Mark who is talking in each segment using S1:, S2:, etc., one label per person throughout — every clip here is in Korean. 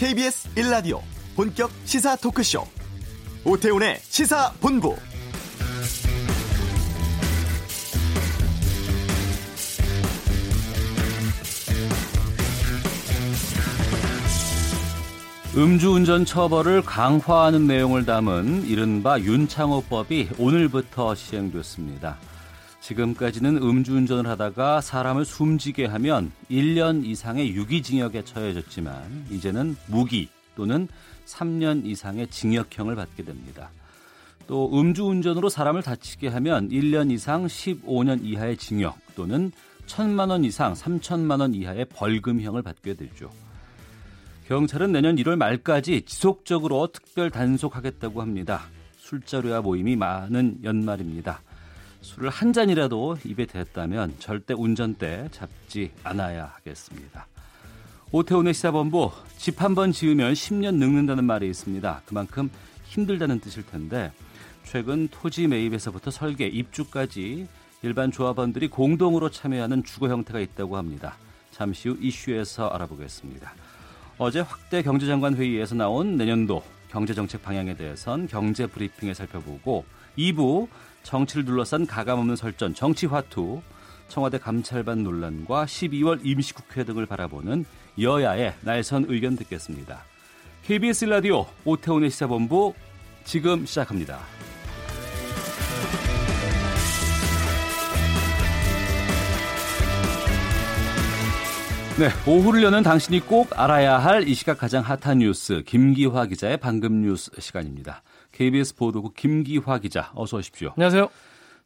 S1: KBS 1라디오 본격 시사 토크쇼 오태훈의 시사본부
S2: 음주운전 처벌을 강화하는 내용을 담은 이른바 윤창호법이 오늘부터 시행됐습니다. 지금까지는 음주운전을 하다가 사람을 숨지게 하면 1년 이상의 유기징역에 처해졌지만 이제는 무기 또는 3년 이상의 징역형을 받게 됩니다. 또 음주운전으로 사람을 다치게 하면 1년 이상 15년 이하의 징역 또는 1천만 원 이상 3천만 원 이하의 벌금형을 받게 되죠. 경찰은 내년 1월 말까지 지속적으로 특별 단속하겠다고 합니다. 술자리와 모임이 많은 연말입니다. 술을 한 잔이라도 입에 댔다면 절대 운전대 잡지 않아야 하겠습니다. 오태훈의 시사본부 집 한 번 지으면 10년 늙는다는 말이 있습니다. 그만큼 힘들다는 뜻일 텐데 최근 토지 매입에서부터 설계, 입주까지 일반 조합원들이 공동으로 참여하는 주거 형태가 있다고 합니다. 잠시 후 이슈에서 알아보겠습니다. 어제 확대 경제장관 회의에서 나온 내년도 경제정책 방향에 대해선 경제 브리핑에 살펴보고 2부 정치를 둘러싼 가감없는 설전 정치화투 청와대 감찰반 논란과 12월 임시국회 등을 바라보는 여야의 날선 의견 듣겠습니다. KBS 라디오 오태훈의 시사본부 지금 시작합니다. 네, 오후를 여는 당신이 꼭 알아야 할 이 시각 가장 핫한 뉴스 김기화 기자의 방금 뉴스 시간입니다. KBS 보도국 김기화 기자 어서 오십시오.
S3: 안녕하세요.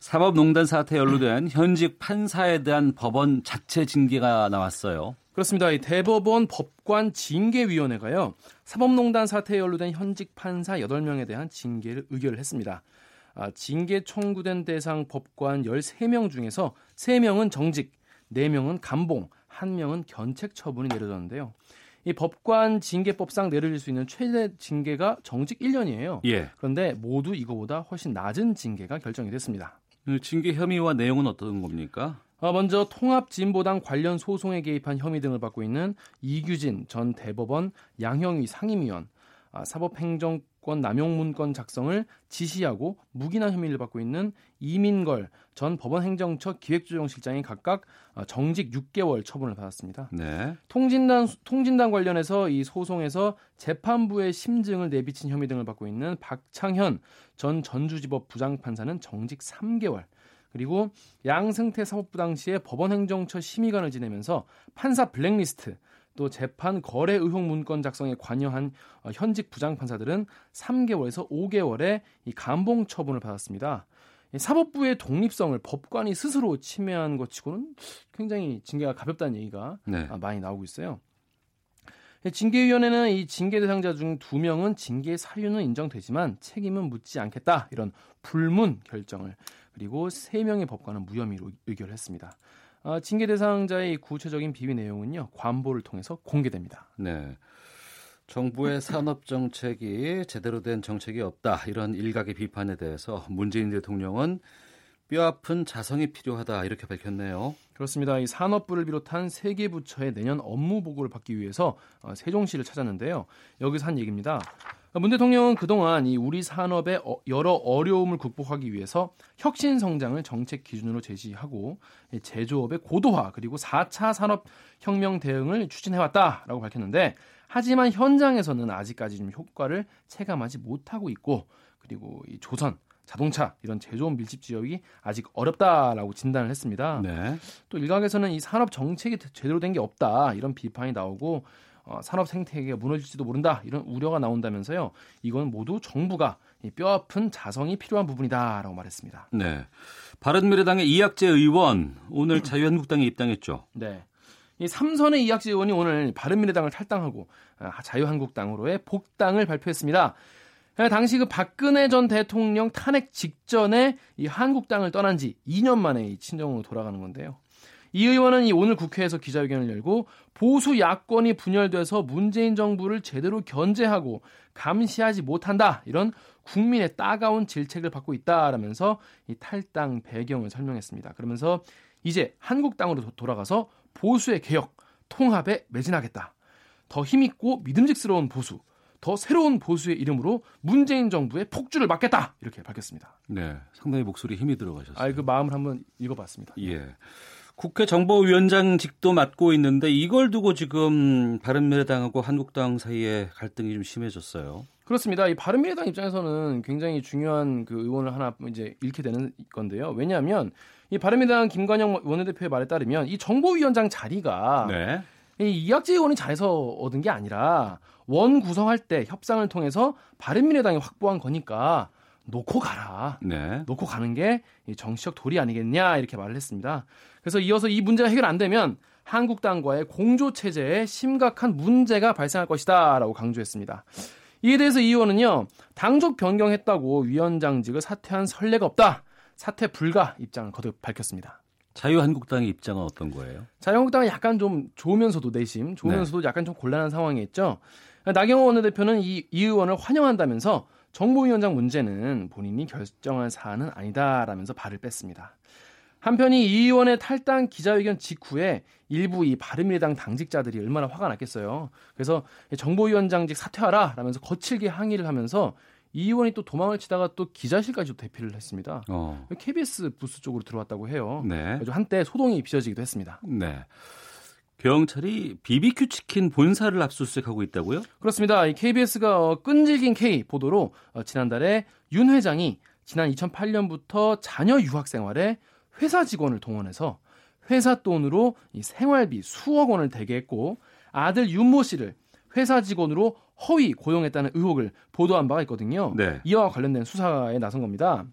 S2: 사법농단 사태에 연루된 현직 판사에 대한 법원 자체 징계가 나왔어요.
S3: 그렇습니다. 이 대법원 법관 징계위원회가요. 사법농단 사태에 연루된 현직 판사 8명에 대한 징계를 의결을 했습니다. 아, 징계 청구된 대상 법관 13명 중에서 3명은 정직, 4명은 감봉, 1명은 견책 처분이 내려졌는데요. 이 법관 징계법상 내려질 수 있는 최대 징계가 정직 1년이에요.
S2: 예.
S3: 그런데 모두 이거보다 훨씬 낮은 징계가 결정이 됐습니다.
S2: 그 징계 혐의와 내용은 어떤 겁니까?
S3: 어, 먼저 통합진보당 관련 소송에 개입한 혐의 등을 받고 있는 이규진 전 대법원 양형위 상임위원, 아, 사법행정 권 남용 문건 작성을 지시하고 묵인한 혐의를 받고 있는 이민걸 전 법원행정처 기획조정실장이 각각 어, 정직 6개월 처분을 받았습니다.
S2: 네.
S3: 통진단 통진단 관련해서 이 소송에서 재판부의 심증을 내비친 혐의 등을 받고 있는 박창현 전 전주지법 부장판사는 정직 3개월. 그리고 양승태 사법부 당시에 법원행정처 심의관을 지내면서 판사 블랙리스트 또 재판 거래 의혹 문건 작성에 관여한 어, 현직 부장판사들은 3개월에서 5개월의 이 감봉 처분을 받았습니다. 사법부의 독립성을 법관이 스스로 침해한 것 치고는 굉장히 징계가 가볍다는 얘기가
S2: 네.
S3: 아, 많이 나오고 있어요. 징계위원회는 이 징계 대상자 중 두 명은 징계 사유는 인정되지만 책임은 묻지 않겠다 이런 불문 결정을 그리고 세 명의 법관은 무혐의로 의결했습니다. 아, 징계 대상자의 구체적인 비위 내용은요 관보를 통해서 공개됩니다.
S2: 네. 정부의 산업 정책이 제대로 된 정책이 없다 이런 일각의 비판에 대해서 문재인 대통령은 뼈아픈 자성이 필요하다 이렇게 밝혔네요.
S3: 그렇습니다. 이 산업부를 비롯한 세 개 부처의 내년 업무 보고를 받기 위해서 어, 세종시를 찾았는데요. 여기서 한 얘기입니다. 문 대통령은 그동안 이 우리 산업의 어, 여러 어려움을 극복하기 위해서 혁신 성장을 정책 기준으로 제시하고 제조업의 고도화 그리고 4차 산업 혁명 대응을 추진해왔다라고 밝혔는데 하지만 현장에서는 아직까지 좀 효과를 체감하지 못하고 있고 그리고 이 조선 자동차 이런 제조업 밀집 지역이 아직 어렵다라고 진단을 했습니다.
S2: 네.
S3: 또 일각에서는 이 산업 정책이 제대로 된 게 없다 이런 비판이 나오고 어, 산업 생태계가 무너질지도 모른다 이런 우려가 나온다면서요. 이건 모두 정부가 이 뼈아픈 자성이 필요한 부분이다라고 말했습니다.
S2: 네. 바른미래당의 이학재 의원 오늘 자유한국당에 입당했죠.
S3: 네. 이 삼선의 이학재 의원이 오늘 바른미래당을 탈당하고 아, 자유한국당으로의 복당을 발표했습니다. 예, 당시 그 박근혜 전 대통령 탄핵 직전에 이 한국당을 떠난 지 2년 만에 이 친정으로 돌아가는 건데요. 이 의원은 이 오늘 국회에서 기자회견을 열고 보수 야권이 분열돼서 문재인 정부를 제대로 견제하고 감시하지 못한다 이런 국민의 따가운 질책을 받고 있다라면서 이 탈당 배경을 설명했습니다. 그러면서 이제 한국당으로 돌아가서 보수의 개혁, 통합에 매진하겠다. 더 힘있고 믿음직스러운 보수, 더 새로운 보수의 이름으로 문재인 정부의 폭주를 막겠다 이렇게 밝혔습니다.
S2: 네, 상당히 목소리 힘이 들어가셨어요.
S3: 아, 그 마음을 한번 읽어봤습니다.
S2: 예. 국회 정보위원장직도 맡고 있는데 이걸 두고 지금 바른미래당하고 한국당 사이에 갈등이 좀 심해졌어요.
S3: 그렇습니다. 이 바른미래당 입장에서는 굉장히 중요한 그 의원을 하나 이제 잃게 되는 건데요. 왜냐하면 이 바른미래당 김관영 원내대표의 말에 따르면 이 정보위원장 자리가
S2: 네.
S3: 이 이학재 의원이 잘해서 얻은 게 아니라 원 구성할 때 협상을 통해서 바른미래당이 확보한 거니까 놓고 가라.
S2: 네.
S3: 놓고 가는 게 정치적 도리 아니겠냐 이렇게 말을 했습니다. 그래서 이어서 이 문제가 해결 안 되면 한국당과의 공조 체제에 심각한 문제가 발생할 것이다라고 강조했습니다. 이에 대해서 이 의원은요 당적 변경했다고 위원장직을 사퇴한 선례가 없다. 사퇴 불가 입장을 거듭 밝혔습니다.
S2: 자유한국당의 입장은 어떤 거예요?
S3: 자유한국당은 약간 좀 좋으면서도 내심, 좋으면서도
S2: 네.
S3: 약간 좀 곤란한 상황이 있죠. 나경원 원내대표는 이, 이 의원을 환영한다면서 정보위원장 문제는 본인이 결정할 사안은 아니다라면서 발을 뺐습니다. 한편 이 의원의 탈당 기자회견 직후에 일부 이 바른미래당 당직자들이 얼마나 화가 났겠어요. 그래서 정보위원장직 사퇴하라 라면서 거칠게 항의를 하면서 이 의원이 또 도망을 치다가 또 기자실까지도 대피를 했습니다.
S2: 어.
S3: KBS 부스 쪽으로 들어왔다고 해요.
S2: 네.
S3: 한때 소동이 빚어지기도 했습니다.
S2: 네. 경찰이 BBQ 치킨 본사를 압수수색하고 있다고요?
S3: 그렇습니다. 이 KBS가 어, 끈질긴 K 보도로 어, 지난달에 윤 회장이 지난 2008년부터 자녀 유학 생활에 회사 직원을 동원해서 회사 돈으로 이 생활비 수억 원을 대개했고 아들 윤모 씨를 회사 직원으로 허위 고용했다는 의혹을 보도한 바가 있거든요.
S2: 네.
S3: 이와 관련된 수사에 나선 겁니다.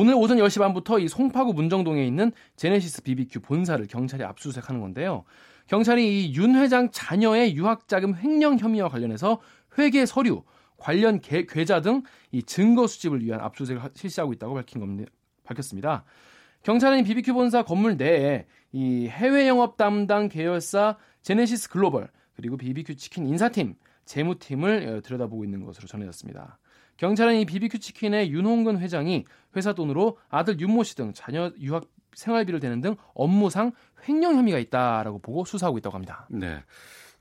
S3: 오늘 오전 10시 반부터 이 송파구 문정동에 있는 제네시스 BBQ 본사를 경찰이 압수수색하는 건데요. 경찰이 이 윤 회장 자녀의 유학자금 횡령 혐의와 관련해서 회계 서류, 관련 계, 계좌 등 이 증거 수집을 위한 압수수색을 실시하고 있다고 밝힌 겁니다. 밝혔습니다. 경찰은 이 BBQ 본사 건물 내에 이 해외 영업 담당 계열사 제네시스 글로벌 그리고 BBQ 치킨 인사팀, 재무팀을 어, 들여다보고 있는 것으로 전해졌습니다. 경찰은 이 BBQ 치킨의 윤홍근 회장이 회사 돈으로 아들 윤모 씨 등 자녀 유학 생활비를 대는 등 업무상 횡령 혐의가 있다라고 보고 수사하고 있다고 합니다.
S2: 네.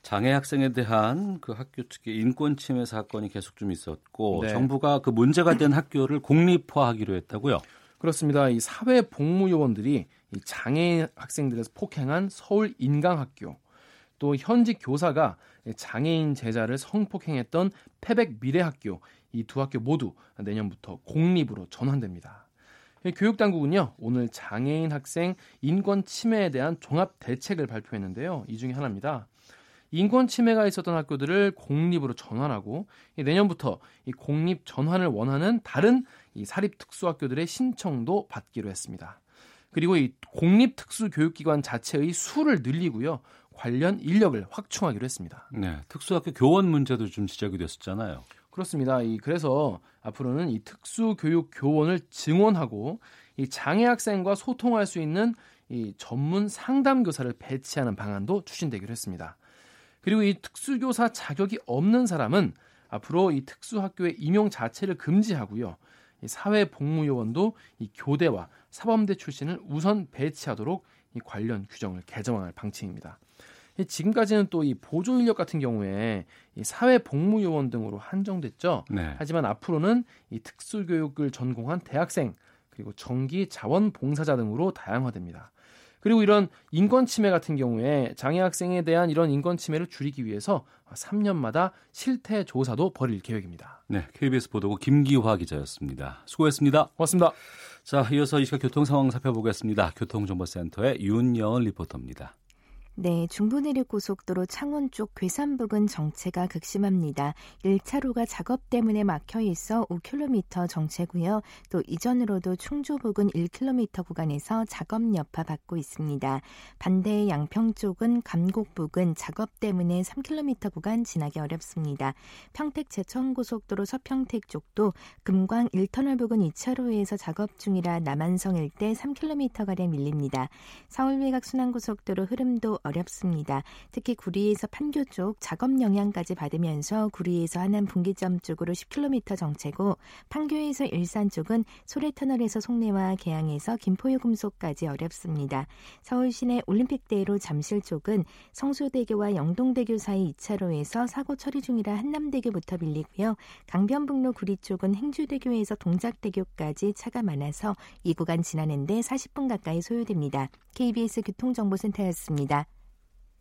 S2: 장애 학생에 대한 그 학교 측의 인권 침해 사건이 계속 좀 있었고
S3: 네.
S2: 정부가 그 문제가 된 학교를 공립화하기로 했다고요.
S3: 그렇습니다. 이 사회 복무 요원들이 이 장애인 학생들을 폭행한 서울 인강학교 또 현직 교사가 장애인 제자를 성폭행했던 태백 미래학교 이 두 학교 모두 내년부터 공립으로 전환됩니다. 이 교육당국은요 오늘 장애인 학생 인권 침해에 대한 종합 대책을 발표했는데요. 이 중에 하나입니다. 인권 침해가 있었던 학교들을 공립으로 전환하고 이 내년부터 이 공립 전환을 원하는 다른 이 사립 특수학교들의 신청도 받기로 했습니다. 그리고 이 공립 특수교육기관 자체의 수를 늘리고요. 관련 인력을 확충하기로 했습니다.
S2: 네. 특수학교 교원 문제도 좀 지적이 됐었잖아요.
S3: 그렇습니다. 이 그래서 앞으로는 이 특수 교육 교원을 증원하고 이 장애 학생과 소통할 수 있는 이 전문 상담 교사를 배치하는 방안도 추진되기로 했습니다. 그리고 이 특수교사 자격이 없는 사람은 앞으로 이 특수학교의 임용 자체를 금지하고요. 이 사회복무요원도 이 교대와 사범대 출신을 우선 배치하도록 이 관련 규정을 개정할 방침입니다. 이 지금까지는 또 이 보조 인력 같은 경우에 이 사회 복무 요원 등으로 한정됐죠.
S2: 네.
S3: 하지만 앞으로는 이 특수 교육을 전공한 대학생 그리고 정기 자원봉사자 등으로 다양화됩니다. 그리고 이런 인권 침해 같은 경우에 장애 학생에 대한 이런 인권 침해를 줄이기 위해서 3년마다 실태 조사도 벌일 계획입니다.
S2: 네. KBS 보도국 김기화 기자였습니다. 수고했습니다.
S3: 고맙습니다.
S2: 자, 이어서 이 시각 교통 상황 살펴보겠습니다. 교통정보센터의 윤여은 리포터입니다.
S4: 네, 중부내륙고속도로 창원 쪽 괴산 부근 정체가 극심합니다. 1차로가 작업 때문에 막혀 있어 5km 정체고요. 또 이전으로도 충주 부근 1km 구간에서 작업 여파 받고 있습니다. 반대 양평 쪽은 감곡 부근 작업 때문에 3km 구간 지나기 어렵습니다. 평택 제천고속도로 서평택 쪽도 금광 1터널 부근 2차로에서 작업 중이라 남한성 일대 3km가량 밀립니다. 서울 외곽 순환고속도로 흐름도 어렵습니다. 특히 구리에서 판교 쪽 작업 영향까지 받으면서 구리에서 하남 분기점 쪽으로 10km 정체고 판교에서 일산 쪽은 소래터널에서 송내와 개항에서 김포유금소까지 어렵습니다. 서울 시내 올림픽대로 잠실 쪽은 성수대교와 영동대교 사이 2차로에서 사고 처리 중이라 한남대교부터 밀리고요. 강변북로 구리 쪽은 행주대교에서 동작대교까지 차가 많아서 이 구간 지나는데 40분 가까이 소요됩니다. KBS 교통정보센터였습니다.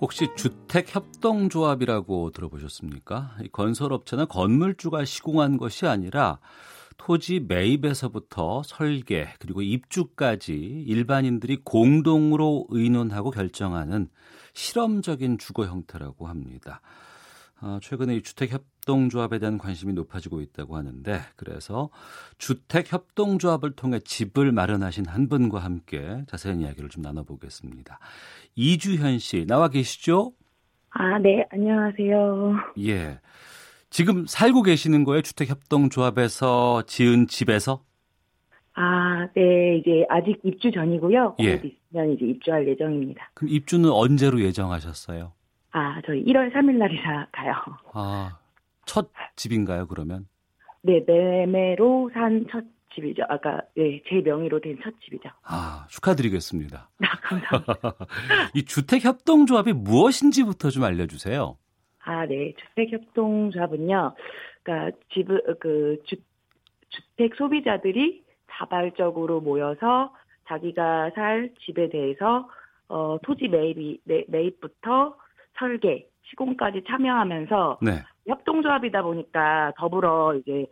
S2: 혹시 주택협동조합이라고 들어보셨습니까? 건설업체나 건물주가 시공한 것이 아니라 토지 매입에서부터 설계 그리고 입주까지 일반인들이 공동으로 의논하고 결정하는 실험적인 주거 형태라고 합니다. 어, 최근에 이 주택 협동조합에 대한 관심이 높아지고 있다고 하는데 그래서 주택 협동조합을 통해 집을 마련하신 한 분과 함께 자세한 이야기를 좀 나눠보겠습니다. 이주현 씨 나와 계시죠?
S5: 아, 네, 안녕하세요.
S2: 예. 지금 살고 계시는 거예요? 주택협동조합에서 지은 집에서?
S5: 아, 네, 이제 아직 입주 전이고요.
S2: 예.
S5: 곧 있으면 이제 입주할 예정입니다.
S2: 그럼 입주는 언제로 예정하셨어요?
S5: 아, 저희 1월 3일 날이라 가요.
S2: 아, 첫 집인가요, 그러면?
S5: 네, 매매로 산 첫 집이죠. 아까, 네, 제 명의로 된 첫 집이죠.
S2: 아, 축하드리겠습니다.
S5: 아, 감사합니다.
S2: 이 주택 협동조합이 무엇인지부터 좀 알려 주세요.
S5: 아, 네, 주택 협동조합은요, 그러니까 집을, 그, 주, 주택 소비자들이 자발적으로 모여서 자기가 살 집에 대해서 어, 토지 매입이, 매, 매입부터 설계, 시공까지 참여하면서
S2: 네.
S5: 협동조합이다 보니까 더불어 이제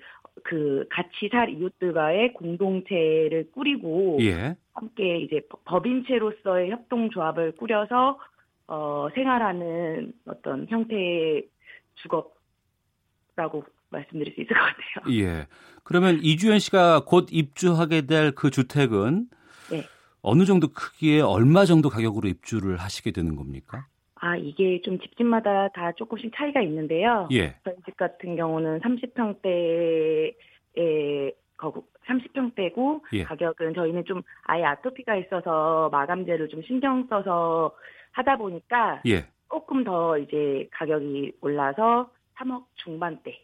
S5: 그 같이 살 이웃들과의 공동체를 꾸리고
S2: 예.
S5: 함께 이제 법- 법인체로서의 협동조합을 꾸려서 어, 생활하는 어떤 형태의 주거라고 말씀드릴 수 있을 것 같아요.
S2: 예. 그러면 이주연 씨가 곧 입주하게 될 그 주택은
S5: 네.
S2: 어느 정도 크기에 얼마 정도 가격으로 입주를 하시게 되는 겁니까?
S5: 아, 이게 좀 집집마다 다 조금씩 차이가 있는데요.
S2: 예.
S5: 저희 집 같은 경우는 30평대의 거구 30평대고
S2: 예.
S5: 가격은 저희는 좀 아예 아토피가 있어서 마감재를 좀 신경 써서 하다 보니까
S2: 예.
S5: 조금 더 이제 가격이 올라서 3억 중반대.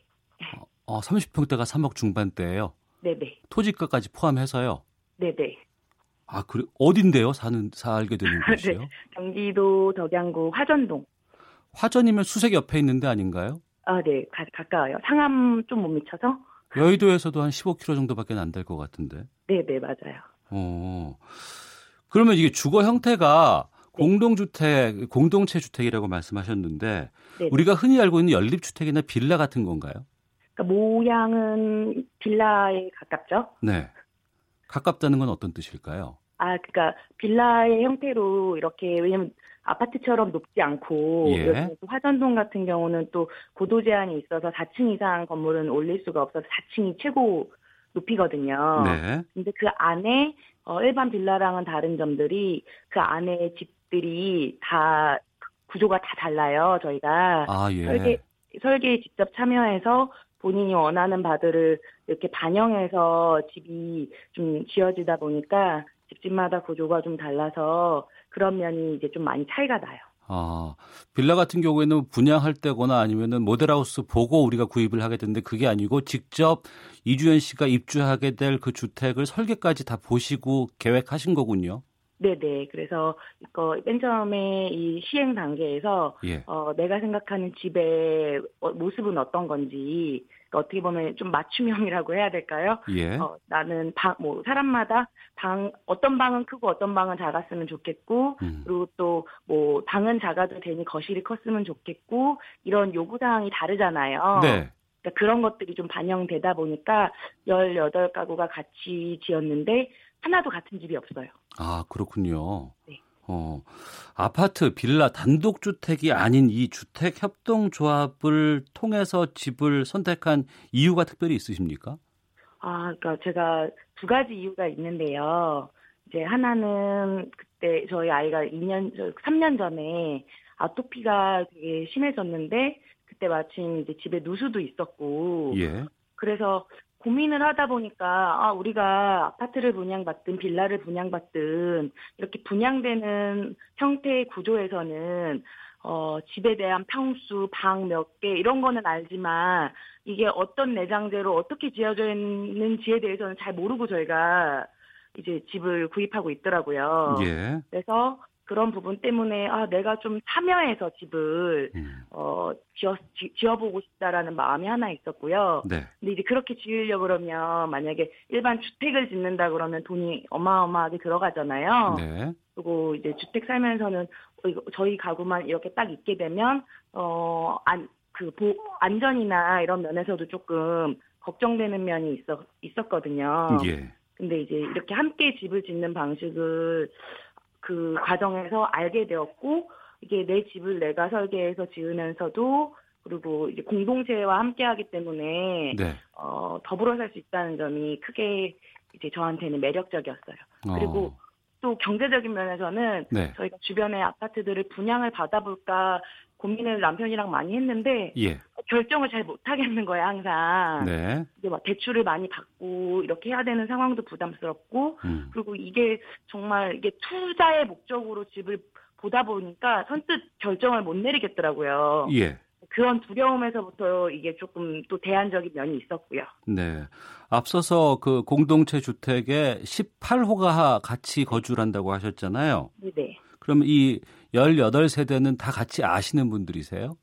S2: 어, 30평대가 3억 중반대예요.
S5: 네네.
S2: 토지가까지 포함해서요.
S5: 네네.
S2: 아, 그래 어딘데요? 사는 살게 되는
S5: 네.
S2: 곳이요?
S5: 경기도 덕양구 화전동.
S2: 화전이면 수색 옆에 있는 데 아닌가요?
S5: 아, 네. 가, 가까워요. 상암 좀 못 미쳐서.
S2: 여의도에서도 한 15km 정도밖에 안 될 것 같은데.
S5: 네 네, 맞아요.
S2: 어. 그러면 이게 주거 형태가
S5: 네.
S2: 공동주택, 공동체 주택이라고 말씀하셨는데
S5: 네네.
S2: 우리가 흔히 알고 있는 연립주택이나 빌라 같은 건가요?
S5: 그러니까 모양은 빌라에 가깝죠.
S2: 네. 가깝다는 건 어떤 뜻일까요?
S5: 아, 그러니까 빌라의 형태로 이렇게 왜냐면 아파트처럼 높지 않고
S2: 예.
S5: 화전동 같은 경우는 또 고도 제한이 있어서 4층 이상 건물은 올릴 수가 없어서 4층이 최고 높이거든요.
S2: 네.
S5: 근데 그 안에 어, 일반 빌라랑은 다른 점들이 그 안에 집들이 다 구조가 다 달라요. 저희가
S2: 아, 예.
S5: 설계 설계에 직접 참여해서 본인이 원하는 바들을 이렇게 반영해서 집이 좀 지어지다 보니까 집집마다 구조가 좀 달라서 그런 면이 이제 좀 많이 차이가 나요.
S2: 아, 빌라 같은 경우에는 분양할 때거나 아니면은 모델하우스 보고 우리가 구입을 하게 되는데 그게 아니고 직접 이주연 씨가 입주하게 될 그 주택을 설계까지 다 보시고 계획하신 거군요.
S5: 네네. 그래서 이거 맨 처음에 이 시행 단계에서
S2: 예.
S5: 어, 내가 생각하는 집의 어, 모습은 어떤 건지 어떻게 보면 좀 맞춤형이라고 해야 될까요?
S2: 예.
S5: 어, 나는 방, 뭐, 사람마다 방, 어떤 방은 크고 어떤 방은 작았으면 좋겠고,
S2: 음.
S5: 그리고 또, 뭐, 방은 작아도 되니 거실이 컸으면 좋겠고, 이런 요구 사항이 다르잖아요.
S2: 네.
S5: 그러니까 그런 것들이 좀 반영되다 보니까 18가구가 같이 지었는데, 하나도 같은 집이 없어요.
S2: 아, 그렇군요.
S5: 네.
S2: 어, 아파트, 빌라, 단독주택이 아닌 이 주택협동조합을 통해서 집을 선택한 이유가 특별히 있으십니까?
S5: 아, 그러니까 제가 두 가지 이유가 있는데요. 이제 하나는 그때 저희 아이가 2년, 3년 전에 아토피가 되게 심해졌는데 그때 마침 이제 집에 누수도 있었고
S2: 예.
S5: 그래서 고민을 하다 보니까 아 우리가 아파트를 분양받든 빌라를 분양받든 이렇게 분양되는 형태의 구조에서는 어 집에 대한 평수, 방 몇 개 이런 거는 알지만 이게 어떤 내장재로 어떻게 지어져 있는지에 대해서는 잘 모르고 저희가 이제 집을 구입하고 있더라고요.
S2: 예.
S5: 그래서 그런 부분 때문에 아 내가 좀 참여해서 집을
S2: 음.
S5: 어 지어 지, 지어보고 싶다라는 마음이 하나 있었고요.
S2: 네.
S5: 근데 이제 그렇게 지으려 그러면 만약에 일반 주택을 짓는다 그러면 돈이 어마어마하게 들어가잖아요.
S2: 네.
S5: 그리고 이제 주택 살면서는 어, 저희 가구만 이렇게 딱 있게 되면 어안그 안전이나 이런 면에서도 조금 걱정되는 면이 있어 있었거든요.
S2: 예.
S5: 근데 이제 이렇게 함께 집을 짓는 방식을 그 과정에서 알게 되었고 이게 내 집을 내가 설계해서 지으면서도 그리고 이제 공동체와 함께하기 때문에
S2: 네.
S5: 어, 더불어 살 수 있다는 점이 크게 이제 저한테는 매력적이었어요. 그리고
S2: 어.
S5: 또 경제적인 면에서는
S2: 네.
S5: 저희가 주변의 아파트들을 분양을 받아볼까 고민을 남편이랑 많이 했는데
S2: 예.
S5: 결정을 잘 못하겠는 거예요 항상.
S2: 네.
S5: 이제 막 대출을 많이 받고 이렇게 해야 되는 상황도 부담스럽고
S2: 음.
S5: 그리고 이게 정말 이게 투자의 목적으로 집을 보다 보니까 선뜻 결정을 못 내리겠더라고요.
S2: 예.
S5: 그런 두려움에서부터 이게 조금 또 대안적인 면이 있었고요.
S2: 네. 앞서서 그 공동체 주택에 18호가 같이 거주를 한다고 하셨잖아요.
S5: 네.
S2: 그러면 이 18세대는 다 같이 아시는 분들이세요?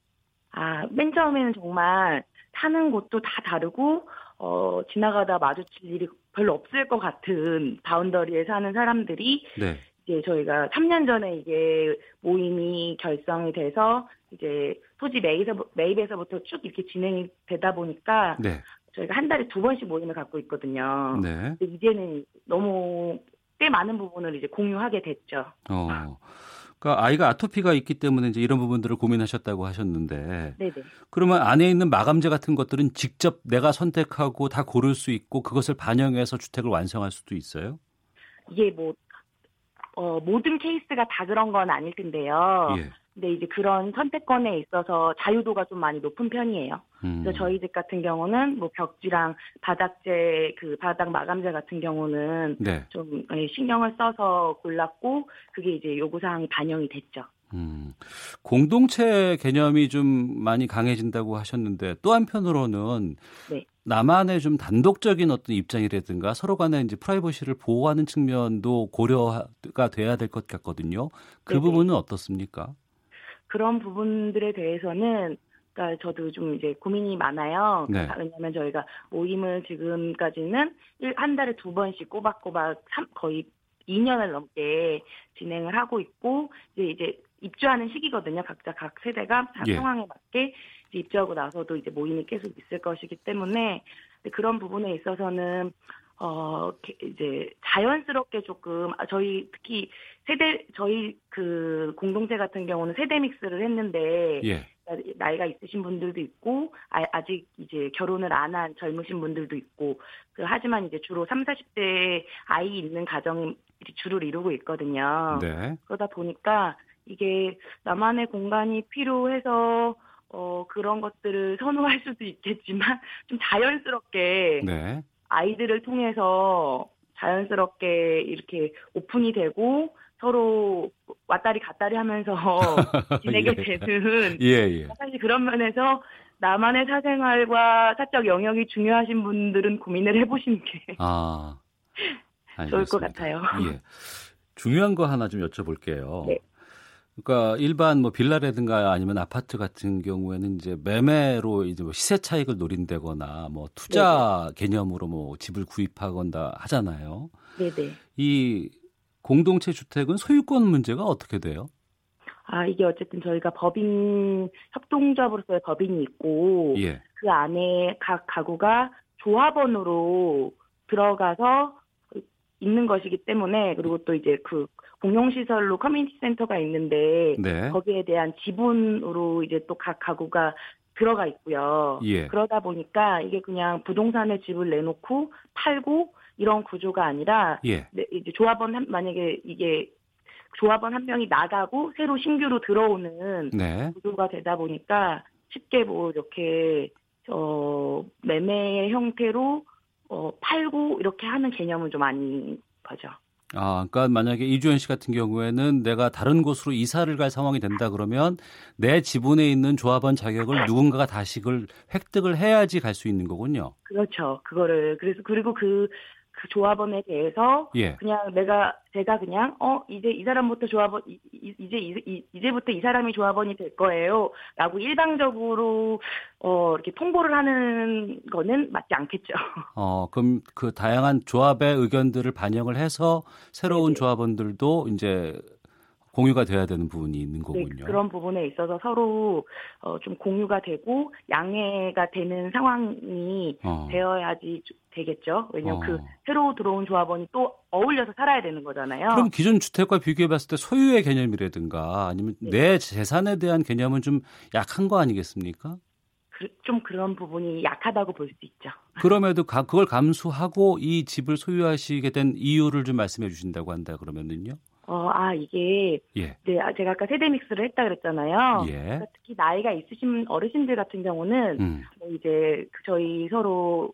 S5: 아, 맨 처음에는 정말 사는 곳도 다 다르고 어, 지나가다 마주칠 일이 별로 없을 것 같은 바운더리에 사는 사람들이
S2: 네.
S5: 이제 저희가 3년 전에 이게 모임이 결성이 돼서 이제 토지 매입에서, 매입에서부터 쭉 이렇게 진행이 되다 보니까
S2: 네.
S5: 저희가 한 달에 두 번씩 모임을 갖고 있거든요.
S2: 네.
S5: 근데 이제는 너무 꽤 많은 부분을 이제 공유하게 됐죠.
S2: 어. 그러니까 아이가 아토피가 있기 때문에 이제 이런 부분들을 고민하셨다고 하셨는데
S5: 네네.
S2: 그러면 안에 있는 마감재 같은 것들은 직접 내가 선택하고 다 고를 수 있고 그것을 반영해서 주택을 완성할 수도 있어요?
S5: 이게 뭐, 어, 모든 케이스가 다 그런 건 아닐 텐데요.
S2: 예.
S5: 근데 이제 그런 선택권에 있어서 자유도가 좀 많이 높은 편이에요.
S2: 음.
S5: 그래서 저희 집 같은 경우는 뭐 벽지랑 바닥재 그 바닥 마감재 같은 경우는
S2: 네.
S5: 좀 예, 신경을 써서 골랐고 그게 이제 요구 사항이 반영이 됐죠.
S2: 음. 공동체 개념이 좀 많이 강해진다고 하셨는데 또 한편으로는
S5: 네.
S2: 나만의 좀 단독적인 어떤 입장이라든가 서로 간에 이제 프라이버시를 보호하는 측면도 고려가 돼야 될 것 같거든요. 그
S5: 네네.
S2: 부분은 어떻습니까?
S5: 그런 부분들에 대해서는 그러니까 저도 좀 이제 고민이 많아요.
S2: 네.
S5: 왜냐하면 저희가 모임을 지금까지는 일- 한 달에 두 번씩 꼬박꼬박 삼- 거의 2년을 넘게 진행을 하고 있고 이제 이제 입주하는 시기거든요. 각자 각 세대가 다
S2: 예.
S5: 상황에 맞게 입주하고 나서도 이제 모임이 계속 있을 것이기 때문에 그런 부분에 있어서는 어 게- 이제 자연스럽게 조금 아, 저희 특히 세대 저희 그 공동체 같은 경우는 세대 믹스를 했는데
S2: 예.
S5: 나이가 있으신 분들도 있고 아, 아직 이제 결혼을 안 한 젊으신 분들도 있고 그 하지만 이제 주로 3, 40대 아이 있는 가정이 주를 이루고 있거든요.
S2: 네.
S5: 그러다 보니까 이게 나만의 공간이 필요해서 어 그런 것들을 선호할 수도 있겠지만 좀 자연스럽게
S2: 네.
S5: 아이들을 통해서 자연스럽게 이렇게 오픈이 되고 서로 왔다리 갔다리 하면서 지내게
S2: 예.
S5: 되는
S2: 예, 예.
S5: 사실 그런 면에서 나만의 사생활과 사적 영역이 중요하신 분들은 고민을 해보시는 게
S2: 아.
S5: 좋을 것. 같아요.
S2: 예. 중요한 거 하나 좀 여쭤볼게요.
S5: 네.
S2: 그러니까 일반 뭐 빌라라든가 아니면 아파트 같은 경우에는 이제 매매로 이제 뭐 시세 차익을 노린다거나 뭐 투자
S5: 네.
S2: 개념으로 뭐 집을 구입하거나 하잖아요.
S5: 네네.
S2: 이 공동체 주택은 소유권 문제가 어떻게 돼요?
S5: 아 이게 어쨌든 저희가 법인 협동조합으로서의 법인이 있고
S2: 예.
S5: 그 안에 각 가구가 조합원으로 들어가서 있는 것이기 때문에 그리고 또 이제 그 공용시설로 커뮤니티 센터가 있는데
S2: 네.
S5: 거기에 대한 지분으로 이제 또 각 가구가 들어가 있고요.
S2: 예.
S5: 그러다 보니까 이게 그냥 부동산에 집을 내놓고 팔고 이런 구조가 아니라
S2: 예.
S5: 네, 이제 조합원 한, 만약에 이게 조합원 한 명이 나가고 새로 신규로 들어오는
S2: 네.
S5: 구조가 되다 보니까 쉽게 뭐 이렇게 어 매매 형태로 어 팔고 이렇게 하는 개념은 좀 아닌 거죠.
S2: 아, 그러니까 만약에 이주연 씨 같은 경우에는 내가 다른 곳으로 이사를 갈 상황이 된다 그러면 내 지분에 있는 조합원 자격을 누군가가 다시 그걸 획득을 해야지 갈 수 있는 거군요.
S5: 그렇죠. 그거를 그래서 그리고 그, 그 조합원에 대해서
S2: 예.
S5: 그냥 내가 제가 그냥 어 이제 이 사람부터 조합원 이, 이- 이제 이, 이- 이제부터 이 사람이 조합원이 될 거예요라고 일방적으로 어 이렇게 통보를 하는 거는 맞지 않겠죠.
S2: 어, 그럼 그 다양한 조합의 의견들을 반영을 해서 새로운
S5: 네네.
S2: 조합원들도 이제 공유가 돼야 되는 부분이 있는
S5: 네,
S2: 거군요.
S5: 그런 부분에 있어서 서로 어, 좀 공유가 되고 양해가 되는 상황이
S2: 어.
S5: 되어야지 주- 되겠죠. 왜냐면
S2: 어.
S5: 그 새로 들어온 조합원이 또 어울려서 살아야 되는 거잖아요.
S2: 그럼 기존 주택과 비교해 봤을 때 소유의 개념이라든가 아니면
S5: 네.
S2: 내 재산에 대한 개념은 좀 약한 거 아니겠습니까?
S5: 그, 좀 그런 부분이 약하다고 볼 수 있죠.
S2: 그럼에도 가- 그걸 감수하고 이 집을 소유하시게 된 이유를 좀 말씀해 주신다고 한다 그러면은요.
S5: 어, 아 이게
S2: 예.
S5: 네, 아, 제가 아까 세대 믹스를 했다 그랬잖아요.
S2: 예.
S5: 그러니까 특히 나이가 있으신 어르신들 같은 경우는
S2: 음.
S5: 뭐 이제 그 저희 서로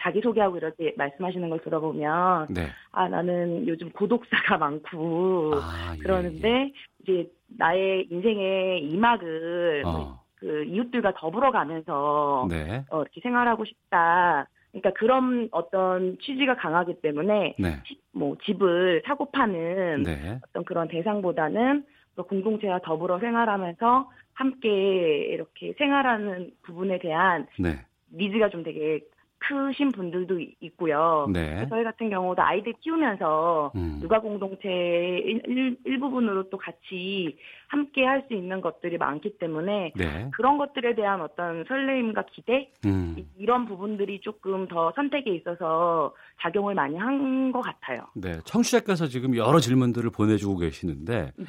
S5: 자기 소개하고 이럴 때 말씀하시는 걸 들어보면
S2: 네.
S5: 아 나는 요즘 고독사가 많고
S2: 아, 예,
S5: 그러는데 이제 나의 인생의 이막을
S2: 예. 어.
S5: 그 이웃들과 더불어 가면서
S2: 네.
S5: 어, 이렇게 생활하고 싶다. 그러니까 그런 어떤 취지가 강하기 때문에
S2: 네.
S5: 시- 뭐 집을 사고 파는
S2: 네.
S5: 어떤 그런 대상보다는 또 공동체와 더불어 생활하면서 함께 이렇게 생활하는 부분에 대한
S2: 네.
S5: 니즈가 좀 되게 크신 분들도 이- 있고요.
S2: 네.
S5: 저희 같은 경우도 아이들 키우면서
S2: 음.
S5: 육아 공동체 일, 일, 일 부분으로 또 같이 함께 할 수 있는 것들이 많기 때문에
S2: 네.
S5: 그런 것들에 대한 어떤 설레임과 기대
S2: 음.
S5: 이- 이런 부분들이 조금 더 선택에 있어서 작용을 많이 한 것 같아요.
S2: 네. 청취자께서 지금 여러 질문들을 보내주고 계시는데
S5: 네.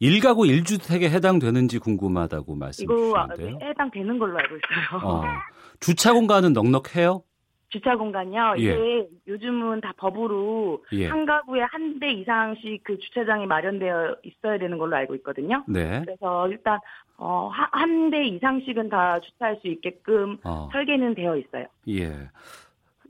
S2: 일가구 일주택에 해당되는지 궁금하다고 말씀
S5: 이거 아,
S2: 주시는데요.
S5: 해당되는 걸로 알고 있어요.
S2: 어. 주차 공간은 넉넉해요?
S5: 주차 공간요.
S2: 예.
S5: 이게 요즘은 다 법으로
S2: 예.
S5: 한 가구에 한 대 이상씩 그 주차장이 마련되어 있어야 되는 걸로 알고 있거든요.
S2: 네.
S5: 그래서 일단 어, 한 대 이상씩은 다 주차할 수 있게끔
S2: 어.
S5: 설계는 되어 있어요.
S2: 예.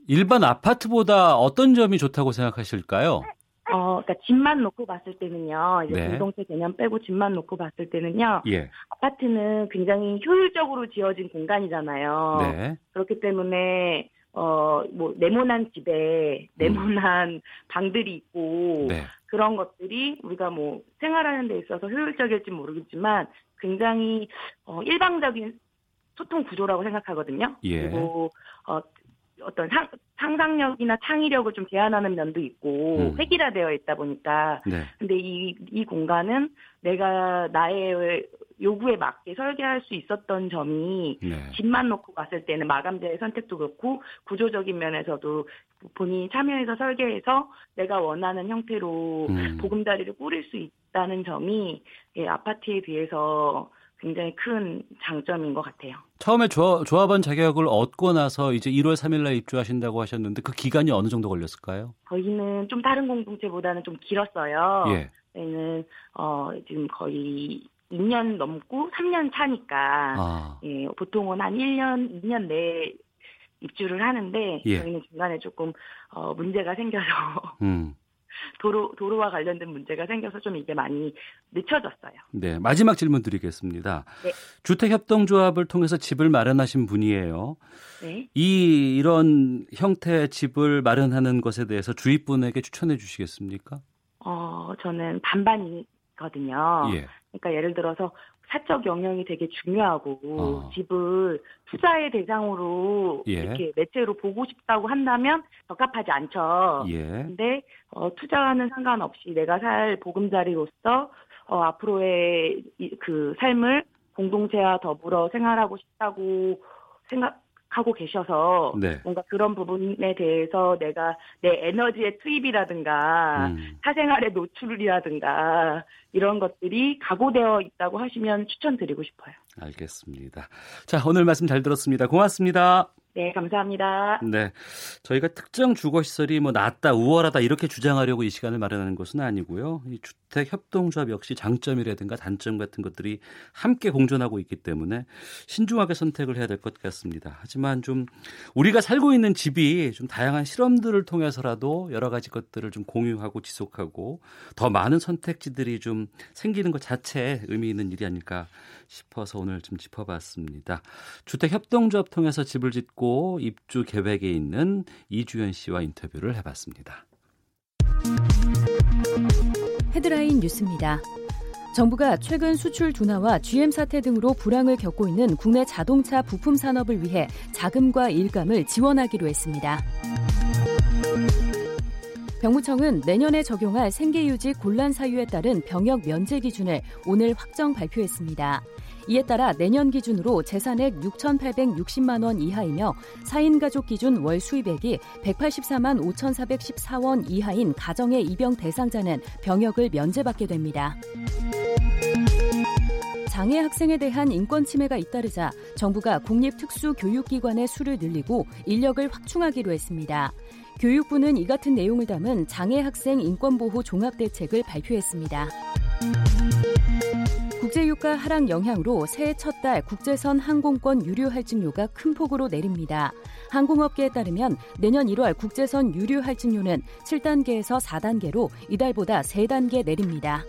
S2: 일반 아파트보다 어떤 점이 좋다고 생각하실까요?
S5: 어, 그러니까 집만 놓고 봤을 때는요. 이제
S2: 네.
S5: 공동체 개념 빼고 집만 놓고 봤을 때는요.
S2: 예.
S5: 아파트는 굉장히 효율적으로 지어진 공간이잖아요.
S2: 네.
S5: 그렇기 때문에 어, 뭐 네모난 집에 네모난 방들이 있고
S2: 네.
S5: 그런 것들이 우리가 뭐 생활하는 데 있어서 효율적일지 모르겠지만 굉장히 어, 일방적인 소통 구조라고 생각하거든요.
S2: 예.
S5: 그리고 어, 어떤 상, 상상력이나 창의력을 좀 제한하는 면도 있고
S2: 음.
S5: 획일화되어 있다 보니까
S2: 네.
S5: 근데 이, 이 공간은 내가 나의 요구에 맞게 설계할 수 있었던 점이
S2: 네.
S5: 집만 놓고 봤을 때는 마감재의 선택도 그렇고 구조적인 면에서도 본인이 참여해서 설계해서 내가 원하는 형태로
S2: 음.
S5: 보금자리를 꾸릴 수 있다는 점이 예, 아파트에 비해서 굉장히 큰 장점인 것 같아요.
S2: 처음에 조, 조합원 자격을 얻고 나서 이제 1월 3일 날 입주하신다고 하셨는데 그 기간이 어느 정도 걸렸을까요?
S5: 저희는 좀 다른 공동체보다는 좀 길었어요.
S2: 예.
S5: 저희는 어, 지금 거의 2년 넘고 3년 차니까
S2: 아.
S5: 예, 보통은 한 1년, 2년 내에 입주를 하는데
S2: 예.
S5: 저희는 중간에 조금 어, 문제가 생겨서
S2: 음.
S5: 도로 도로와 관련된 문제가 생겨서 좀 이게 많이 늦춰졌어요.
S2: 네. 마지막 질문 드리겠습니다.
S5: 네.
S2: 주택 협동조합을 통해서 집을 마련하신 분이에요.
S5: 네.
S2: 이 이런 형태의 집을 마련하는 것에 대해서 주위 분에게 추천해 주시겠습니까?
S5: 어, 저는 반반이거든요.
S2: 예.
S5: 그러니까 예를 들어서 사적 영역이 되게 중요하고
S2: 어.
S5: 집을 투자의 대상으로
S2: 예.
S5: 이렇게 매체로 보고 싶다고 한다면 적합하지 않죠.
S2: 예.
S5: 근데 어, 투자와는 상관없이 내가 살 보금자리로서 어, 앞으로의 이, 그 삶을 공동체와 더불어 생활하고 싶다고 하고 계셔서
S2: 네.
S5: 뭔가 그런 부분에 대해서 내가 내 에너지의 투입이라든가
S2: 음.
S5: 사생활의 노출이라든가 이런 것들이 각오되어 있다고 하시면 추천드리고 싶어요.
S2: 알겠습니다. 자, 오늘 말씀 잘 들었습니다. 고맙습니다.
S5: 네, 감사합니다.
S2: 네. 저희가 특정 주거 시설이 뭐 낮다, 우월하다 이렇게 주장하려고 이 시간을 마련하는 것은 아니고요. 이 주택 협동조합 역시 장점이라든가 단점 같은 것들이 함께 공존하고 있기 때문에 신중하게 선택을 해야 될 것 같습니다. 하지만 좀 우리가 살고 있는 집이 좀 다양한 실험들을 통해서라도 여러 가지 것들을 좀 공유하고 지속하고 더 많은 선택지들이 좀 생기는 것 자체에 의미 있는 일이 아닐까 싶어서 오늘 좀 짚어봤습니다. 주택 협동조합 통해서 집을 짓고 입주 계획에 있는 이주연 씨와 인터뷰를 해봤습니다.
S6: 헤드라인 뉴스입니다. 정부가 최근 수출 둔화와 GM 사태 등으로 불황을 겪고 있는 국내 자동차 부품 산업을 위해 자금과 일감을 지원하기로 했습니다. 병무청은 내년에 적용할 생계유지 곤란 사유에 따른 병역 면제 기준을 오늘 확정 발표했습니다. 이에 따라 내년 기준으로 재산액 6,860만 원 이하이며 4인 가족 기준 월 수입액이 184만 5,414원 이하인 가정의 입영 대상자는 병역을 면제받게 됩니다. 장애 학생에 대한 인권 침해가 잇따르자 정부가 국립특수교육기관의 수를 늘리고 인력을 확충하기로 했습니다. 교육부는 이 같은 내용을 담은 장애 학생 인권보호 종합대책을 발표했습니다. 국제유가 하락 영향으로 새해 첫 달 국제선 항공권 유료 할증료가 큰 폭으로 내립니다. 항공업계에 따르면 내년 1월 국제선 유료 할증료는 7단계에서 4단계로 이달보다 3단계 내립니다.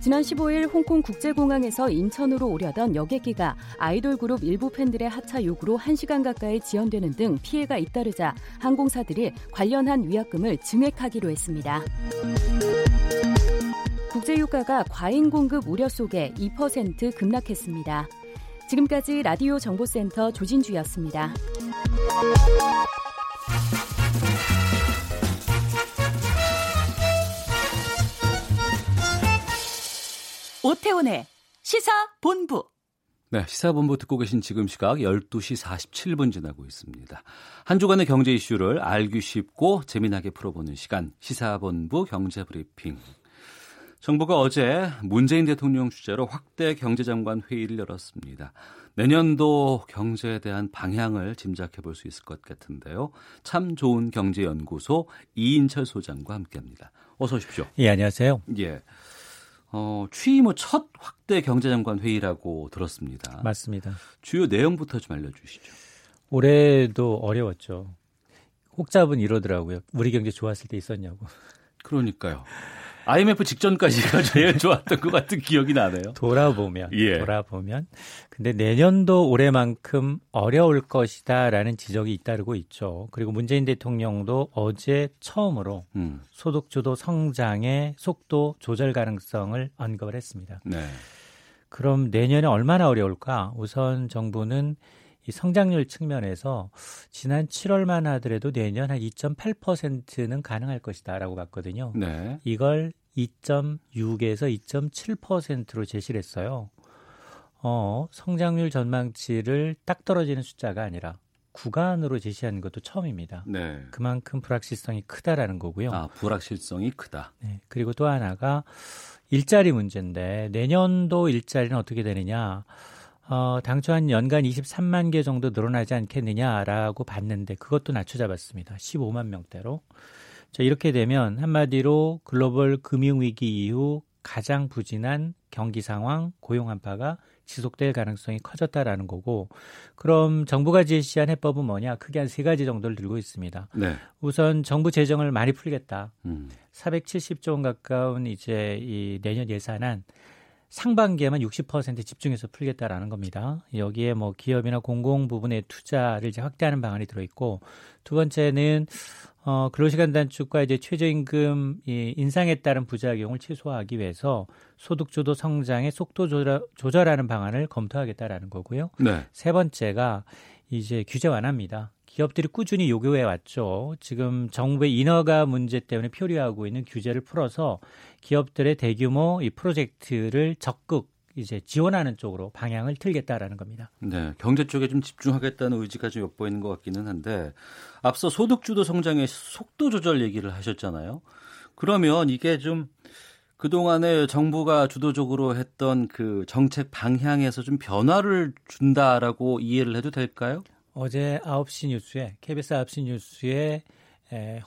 S6: 지난 15일 홍콩 국제공항에서 인천으로 오려던 여객기가 아이돌 그룹 일부 팬들의 하차 요구로 1시간 가까이 지연되는 등 피해가 잇따르자 항공사들이 관련한 위약금을 증액하기로 했습니다. 국제유가가 과잉 공급 우려 속에 2% 급락했습니다. 지금까지 라디오 정보센터 조진주였습니다.
S7: 오태훈의 시사본부.
S2: 네, 시사본부 듣고 계신 지금 시각 12시 47분 지나고 있습니다. 한 주간의 경제 이슈를 알기 쉽고 재미나게 풀어보는 시간, 시사본부 경제브리핑. 정부가 어제 문재인 대통령 주재로 확대 경제장관 회의를 열었습니다. 내년도 경제에 대한 방향을 짐작해 볼 수 있을 것 같은데요. 참 좋은 경제연구소 이인철 소장과 함께합니다. 어서 오십시오.
S8: 예, 안녕하세요.
S2: 예. 어, 취임 후 첫 확대 경제장관 회의라고 들었습니다.
S8: 맞습니다.
S2: 주요 내용부터 좀 알려주시죠.
S8: 올해도 어려웠죠. 혹잡은 이러더라고요. 우리 경제 좋았을 때 있었냐고.
S2: 그러니까요. IMF 직전까지가 제일 좋았던 것 같은 기억이 나네요.
S8: 돌아보면,
S2: 예.
S8: 돌아보면. 근데 내년도 올해만큼 어려울 것이다라는 지적이 잇따르고 있죠. 그리고 문재인 대통령도 어제 처음으로
S2: 음,
S8: 소득주도 성장의 속도 조절 가능성을 언급을 했습니다.
S2: 네.
S8: 그럼 내년에 얼마나 어려울까? 우선 정부는 이 성장률 측면에서 지난 7월만 하더라도 내년 한 2.8%는 가능할 것이다라고 봤거든요.
S2: 네.
S8: 이걸 2.6에서 2.7%로 제시를 했어요. 어, 성장률 전망치를 딱 떨어지는 숫자가 아니라 구간으로 제시하는 것도 처음입니다.
S2: 네.
S8: 그만큼 불확실성이 크다라는 거고요.
S2: 아, 불확실성이 크다.
S8: 네, 그리고 또 하나가 일자리 문제인데 내년도 일자리는 어떻게 되느냐? 어, 당초 한 연간 23만 개 정도 늘어나지 않겠느냐라고 봤는데 그것도 낮춰 잡았습니다. 15만 명대로. 자, 이렇게 되면 한마디로 글로벌 금융위기 이후 가장 부진한 경기 상황, 고용 한파가 지속될 가능성이 커졌다라는 거고, 그럼 정부가 제시한 해법은 뭐냐? 크게 한 세 가지 정도를 들고 있습니다.
S2: 네.
S8: 우선 정부 재정을 많이 풀겠다.
S2: 음,
S8: 470조 원 가까운 이제 이 내년 예산안 상반기에만 60% 집중해서 풀겠다라는 겁니다. 여기에 뭐 기업이나 공공 부분의 투자를 이제 확대하는 방안이 들어 있고 두 번째는 어 근로시간 단축과 이제 최저임금 이 인상에 따른 부작용을 최소화하기 위해서 소득주도 성장의 속도 조절, 조절 하는 방안을 검토하겠다라는 거고요.
S2: 네.
S8: 세 번째가 이제 규제 완화입니다. 기업들이 꾸준히 요구해 왔죠. 지금 정부의 인허가 문제 때문에 표류하고 있는 규제를 풀어서 기업들의 대규모 이 프로젝트를 적극 이제 지원하는 쪽으로 방향을 틀겠다라는 겁니다.
S2: 네, 경제 쪽에 좀 집중하겠다는 의지가 좀 엿보이는 것 같기는 한데 앞서 소득 주도 성장의 속도 조절 얘기를 하셨잖아요. 그러면 이게 좀 그동안에 정부가 주도적으로 했던 그 정책 방향에서 좀 변화를 준다라고 이해를 해도 될까요?
S8: 어제 9시 뉴스에 KBS 9시 뉴스에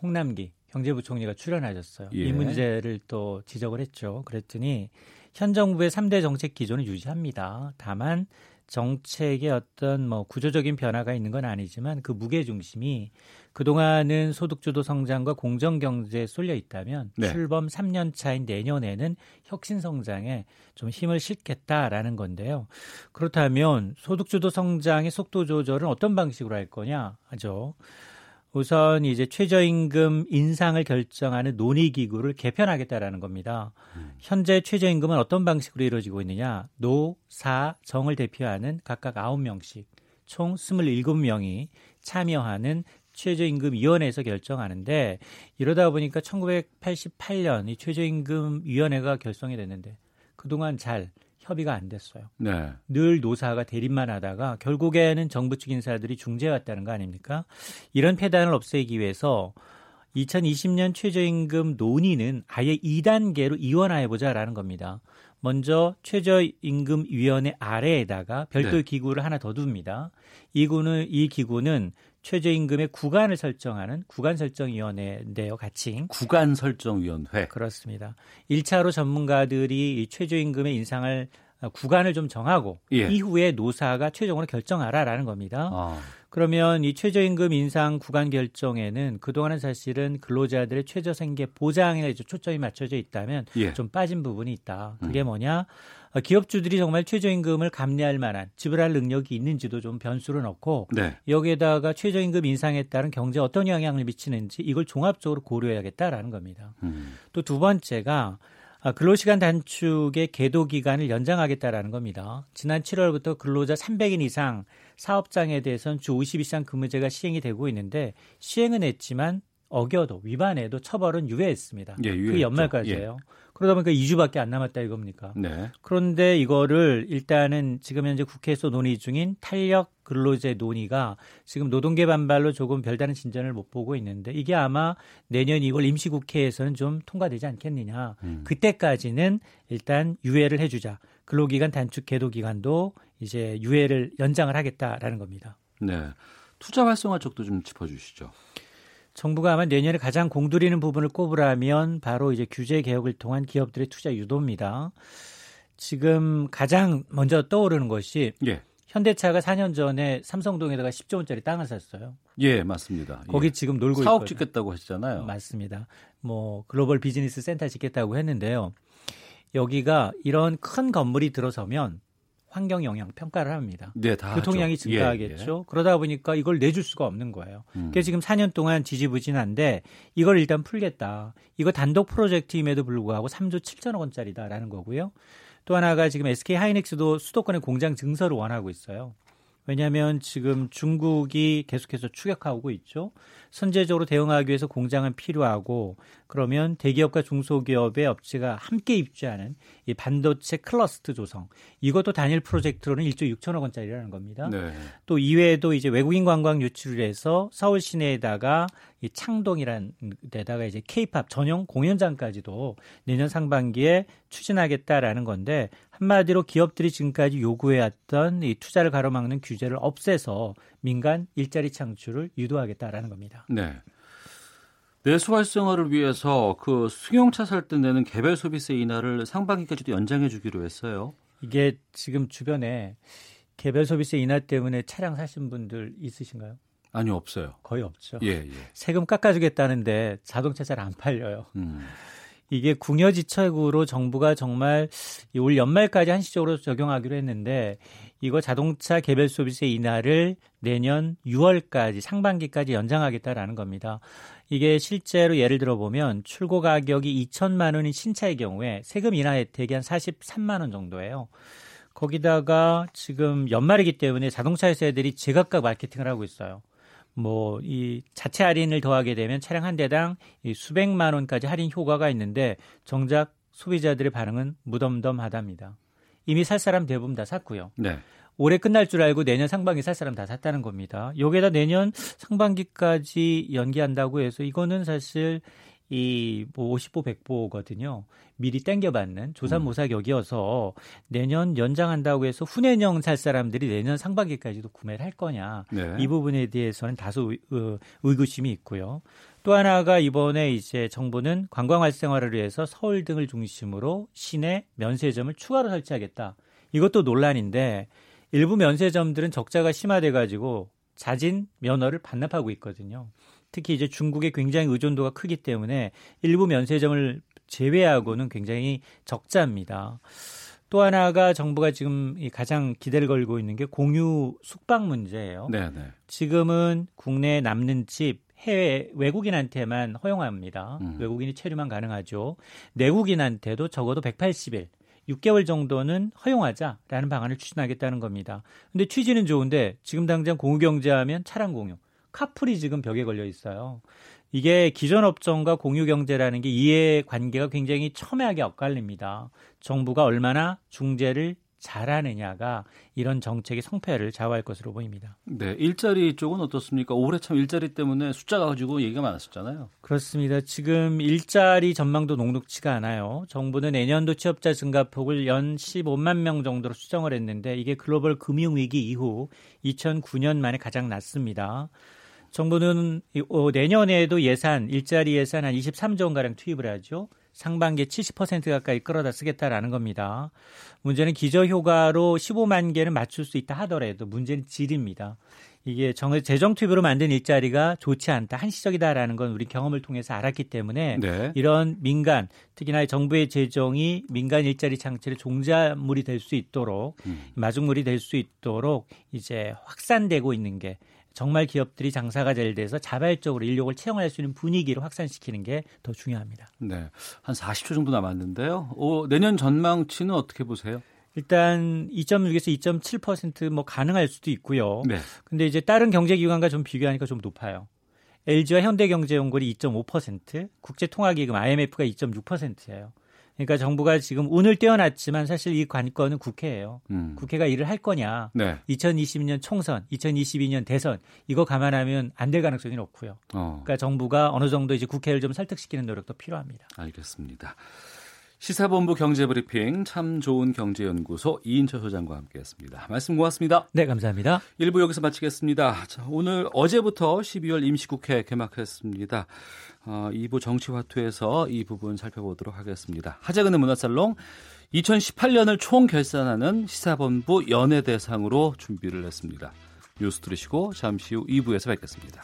S8: 홍남기 경제부총리가 출연하셨어요. 예. 이 문제를 또 지적을 했죠. 그랬더니 현 정부의 3대 정책 기조는 유지합니다. 다만 정책의 어떤 뭐 구조적인 변화가 있는 건 아니지만 그 무게 중심이 그동안은 소득주도 성장과 공정 경제에 쏠려 있다면 네. 출범 3년 차인 내년에는 혁신 성장에 좀 힘을 실겠다라는 건데요. 그렇다면 소득주도 성장의 속도 조절은 어떤 방식으로 할 거냐 하죠. 우선 이제 최저임금 인상을 결정하는 논의 기구를 개편하겠다라는 겁니다. 음. 현재 최저임금은 어떤 방식으로 이루어지고 있느냐? 노, 사, 정을 대표하는 각각 9명씩 총 27명이 참여하는 최저임금위원회에서 결정하는데 이러다 보니까 1988년 이 최저임금위원회가 결성이 됐는데 그동안 잘 협의가 안 됐어요. 네. 늘 노사가 대립만 하다가 결국에는 정부 측 인사들이 중재해 왔다는 거 아닙니까? 이런 폐단을 없애기 위해서 2020년 최저임금 논의는 아예 2단계로 이원화해 보자라는 겁니다. 먼저 최저임금위원회 아래에다가 별도 네. 기구를 하나 더 둡니다. 이 구는 이 기구는 최저임금의 구간을 설정하는 구간 설정위원회인데요, 같이.
S2: 구간 설정위원회.
S8: 그렇습니다. 1차로 전문가들이 이 최저임금의 인상을 어, 구간을 좀 정하고 예. 이후에 노사가 최종으로 결정하라라는 겁니다. 아. 그러면 이 최저임금 인상 구간 결정에는 그동안은 사실은 근로자들의 최저 생계 보장에 초점이 맞춰져 있다면 예. 좀 빠진 부분이 있다. 그게 음. 뭐냐? 어, 기업주들이 정말 최저임금을 감내할 만한 지불할 능력이 있는지도 좀 변수를 넣고 네. 여기에다가 최저임금 인상에 따른 경제 어떤 영향을 미치는지 이걸 종합적으로 고려해야겠다라는 겁니다. 음. 또두 번째가 아, 근로시간 단축의 계도 기간을 연장하겠다라는 겁니다. 지난 7월부터 근로자 300인 이상 사업장에 대해서는 주 50이상 근무제가 시행이 되고 있는데 시행은 했지만 어겨도 위반해도 처벌은 유예했습니다. 예, 그 연말까지예요. 예. 그러다 보니까 2주밖에 안 남았다 이겁니까? 네. 그런데 이거를 일단은 지금 현재 국회에서 논의 중인 탄력 근로제 논의가 지금 노동계 반발로 조금 별다른 진전을 못 보고 있는데 이게 아마 내년 2월 임시국회에서는 좀 통과되지 않겠느냐. 음. 그때까지는 일단 유예를 해주자. 근로기간 단축 계도 기간도 이제 유예를 연장을 하겠다라는 겁니다.
S2: 네. 투자 활성화 쪽도 좀 짚어주시죠.
S8: 정부가 아마 내년에 가장 공들이는 부분을 꼽으라면 바로 이제 규제 개혁을 통한 기업들의 투자 유도입니다. 지금 가장 먼저 떠오르는 것이 예. 현대차가 4년 전에 삼성동에다가 10조 원짜리 땅을 샀어요.
S2: 예, 맞습니다.
S8: 거기
S2: 예.
S8: 지금 놀고
S2: 사업
S8: 있거든요.
S2: 짓겠다고 했잖아요.
S8: 맞습니다. 뭐 글로벌 비즈니스 센터 짓겠다고 했는데요. 여기가 이런 큰 건물이 들어서면 환경 영향 평가를 합니다. 네, 다 교통량이 하죠. 증가하겠죠. 예, 예. 그러다 보니까 이걸 내줄 수가 없는 거예요. 음. 그게 지금 4년 동안 지지부진한데 이걸 일단 풀겠다. 이거 단독 프로젝트임에도 불구하고 3조 7천억 원짜리다라는 거고요. 또 하나가 지금 SK 하이닉스도 수도권에 공장 증설을 원하고 있어요. 왜냐하면 지금 중국이 계속해서 추격하고 있죠. 선제적으로 대응하기 위해서 공장은 필요하고 그러면 대기업과 중소기업의 업체가 함께 입주하는 이 반도체 클러스터 조성 이것도 단일 프로젝트로는 1조 6천억 원짜리라는 겁니다. 네. 또 이외에도 이제 외국인 관광 유치를 해서 서울 시내에다가 이 창동이란 데다가 이제 케이팝 전용 공연장까지도 내년 상반기에 추진하겠다라는 건데 한마디로 기업들이 지금까지 요구해왔던 이 투자를 가로막는 규제를 없애서 민간 일자리 창출을 유도하겠다라는 겁니다.
S2: 네. 내수 활성화를 위해서 그 승용차 살 때 내는 개별 소비세 인하를 상반기까지도 연장해 주기로 했어요.
S8: 이게 지금 주변에 개별 소비세 인하 때문에 차량 사신 분들 있으신가요?
S2: 아니요, 없어요.
S8: 거의 없죠.
S2: 예, 예.
S8: 세금 깎아주겠다는데 자동차 잘 안 팔려요. 음. 이게 궁여지책으로 정부가 정말 올 연말까지 한시적으로 적용하기로 했는데 이거 자동차 개별 소비세 인하를 내년 6월까지 상반기까지 연장하겠다라는 겁니다. 이게 실제로 예를 들어 보면 출고 가격이 2천만 원인 신차의 경우에 세금 인하 혜택이 한 43만 원 정도예요. 거기다가 지금 연말이기 때문에 자동차 회사들이 제각각 마케팅을 하고 있어요. 뭐 이 자체 할인을 더하게 되면 차량 한 대당 이 수백만 원까지 할인 효과가 있는데 정작 소비자들의 반응은 무덤덤하답니다. 이미 살 사람 대부분 다 샀고요.
S2: 네.
S8: 올해 끝날 줄 알고 내년 상반기 살 사람 다 샀다는 겁니다. 여기에다 내년 상반기까지 연기한다고 해서 이거는 사실 이뭐 50보 100보거든요. 미리 땡겨받는 조산모사격이어서 내년 연장한다고 해서 후내년 살 사람들이 내년 상반기까지도 구매를 할 거냐
S2: 네.
S8: 이 부분에 대해서는 다소 의, 의, 의구심이 있고요. 또 하나가 이번에 이제 정부는 관광 활성화를 위해서 서울 등을 중심으로 시내 면세점을 추가로 설치하겠다. 이것도 논란인데 일부 면세점들은 적자가 심화돼 가지고 자진 면허를 반납하고 있거든요. 특히 이제 중국의 굉장히 의존도가 크기 때문에 일부 면세점을 제외하고는 굉장히 적자입니다. 또 하나가 정부가 지금 가장 기대를 걸고 있는 게 공유 숙박 문제예요.
S2: 네, 네.
S8: 지금은 국내에 남는 집 해외 외국인한테만 허용합니다.
S2: 음.
S8: 외국인이 체류만 가능하죠. 내국인한테도 적어도 180일 6개월 정도는 허용하자라는 방안을 추진하겠다는 겁니다. 근데 취지는 좋은데 지금 당장 공유 경제하면 차량 공유, 카풀이 지금 벽에 걸려 있어요. 이게 기존 업종과 공유 경제라는 게 이해 관계가 굉장히 첨예하게 엇갈립니다. 정부가 얼마나 중재를 잘하느냐가 이런 정책의 성패를 좌우할 것으로 보입니다.
S2: 네, 일자리 쪽은 어떻습니까? 올해 참 일자리 때문에 숫자가 가지고 얘기가 많았었잖아요.
S8: 그렇습니다. 지금 일자리 전망도 녹록치가 않아요. 정부는 내년도 취업자 증가폭을 연 15만 명 정도로 수정을 했는데 이게 글로벌 금융 위기 이후 2009년 만에 가장 낮습니다. 정부는 어, 내년에도 예산, 일자리 예산 한 23조 원 가량 투입을 하죠. 상반기에 70% 가까이 끌어다 쓰겠다라는 겁니다. 문제는 기저 효과로 15만 개는 맞출 수 있다 하더라도 문제는 질입니다. 이게 정, 재정 투입으로 만든 일자리가 좋지 않다, 한시적이다라는 건 우리 경험을 통해서 알았기 때문에
S2: 네.
S8: 이런 민간, 특히나 정부의 재정이 민간 일자리 창출의 종자물이 될 수 있도록
S2: 음.
S8: 마중물이 될 수 있도록 이제 확산되고 있는 게 정말 기업들이 장사가 잘 돼서 자발적으로 인력을 채용할 수 있는 분위기를 확산시키는 게 더 중요합니다.
S2: 네. 한 40초 정도 남았는데요. 오, 내년 전망치는 어떻게 보세요?
S8: 일단 2.6에서 2.7%뭐 가능할 수도 있고요.
S2: 네.
S8: 근데 이제 다른 경제 기관과 좀 비교하니까 좀 높아요. LG와 현대경제연구원이 2.5%, 국제통화기금 IMF가 2.6%예요. 그러니까 정부가 지금 운을 떼어놨지만 사실 이 관건은 국회예요.
S2: 음.
S8: 국회가 일을 할 거냐.
S2: 네.
S8: 2022년 총선, 2022년 대선 이거 감안하면 안 될 가능성이 높고요.
S2: 어,
S8: 그러니까 정부가 어느 정도 이제 국회를 좀 설득시키는 노력도 필요합니다.
S2: 알겠습니다. 시사본부 경제브리핑 참 좋은 경제연구소 이인철 소장과 함께했습니다. 말씀 고맙습니다.
S8: 네, 감사합니다.
S2: 1부 여기서 마치겠습니다. 자, 오늘 어제부터 12월 임시국회 개막했습니다. 어, 2부 정치화투에서 이 부분 살펴보도록 하겠습니다. 하재근의 문화살롱 2018년을 총결산하는 시사본부 연예대상으로 준비를 했습니다. 뉴스 들으시고 잠시 후 2부에서 뵙겠습니다.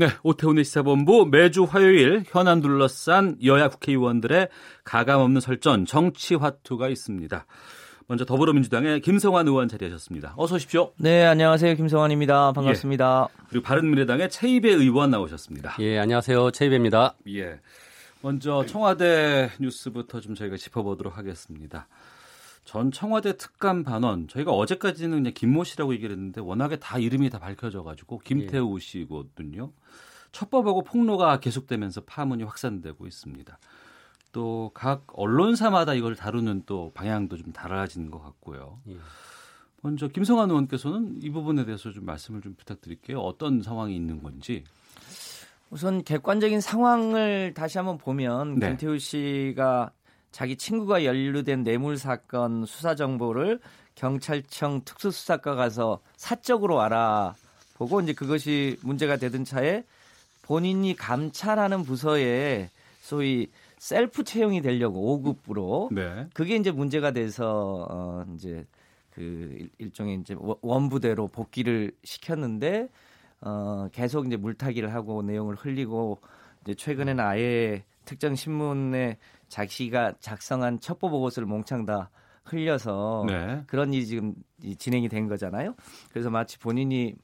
S2: 네, 오태훈의 시사본부 매주 화요일 현안 둘러싼 여야 국회의원들의 가감없는 설전 정치 화투가 있습니다. 먼저 더불어민주당의 김성환 의원 자리하셨습니다. 어서 오십시오.
S9: 네, 안녕하세요. 김성환입니다. 반갑습니다.
S2: 예, 그리고 바른미래당의 최입의 의원 나오셨습니다.
S10: 예, 안녕하세요. 최입입니다.
S2: 예. 먼저 청와대 뉴스부터 좀 저희가 짚어보도록 하겠습니다. 전 청와대 특감 반원 저희가 어제까지는 그냥 김모 씨라고 얘기를 했는데 워낙에 다 이름이 다 밝혀져가지고 김태우
S10: 예.
S2: 씨거든요. 첩법하고 폭로가 계속되면서 파문이 확산되고 있습니다. 또 각 언론사마다 이걸 다루는 또 방향도 좀 달라지는 것 같고요.
S10: 예.
S2: 먼저 김성환 의원께서는 이 부분에 대해서 좀 말씀을 좀 부탁드릴게요. 어떤 상황이 있는 건지.
S9: 우선 객관적인 상황을 다시 한번 보면
S2: 네.
S9: 김태우 씨가 자기 친구가 연루된 뇌물 사건 수사 정보를 경찰청 특수수사과 가서 사적으로 알아보고 이제 그것이 문제가 되던 차에 본인이 감찰하는 부서에 소위 셀프 채용이 되려고 5급으로
S2: 네.
S9: 그게 이제 문제가 돼서 어 이제 그 일- 일종의 이제 원- 원부대로 복귀를 시켰는데 어 계속 이제 물타기를 하고 내용을 흘리고 이제 최근에는 아예 특정 신문에 자기가 작성한 첩보 보고서를 몽창 다 흘려서
S2: 네.
S9: 그런 일이 지금 이- 진행이 된 거잖아요. 그래서 마치 본인이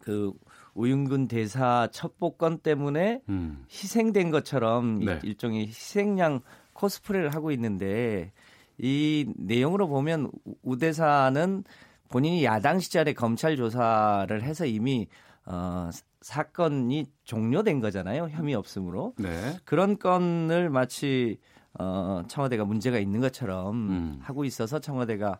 S9: 그 우윤근 대사 첩보건 때문에
S2: 음.
S9: 희생된 것처럼 이-
S2: 네.
S9: 일종의 희생양 코스프레를 하고 있는데 이 내용으로 보면 우- 우 대사는 본인이 야당 시절에 검찰 조사를 해서 이미 어, 사- 사건이 종료된 거잖아요. 혐의 없음으로.
S2: 네.
S9: 그런 건을 마치 어, 청와대가 문제가 있는 것처럼
S2: 음.
S9: 하고 있어서 청와대가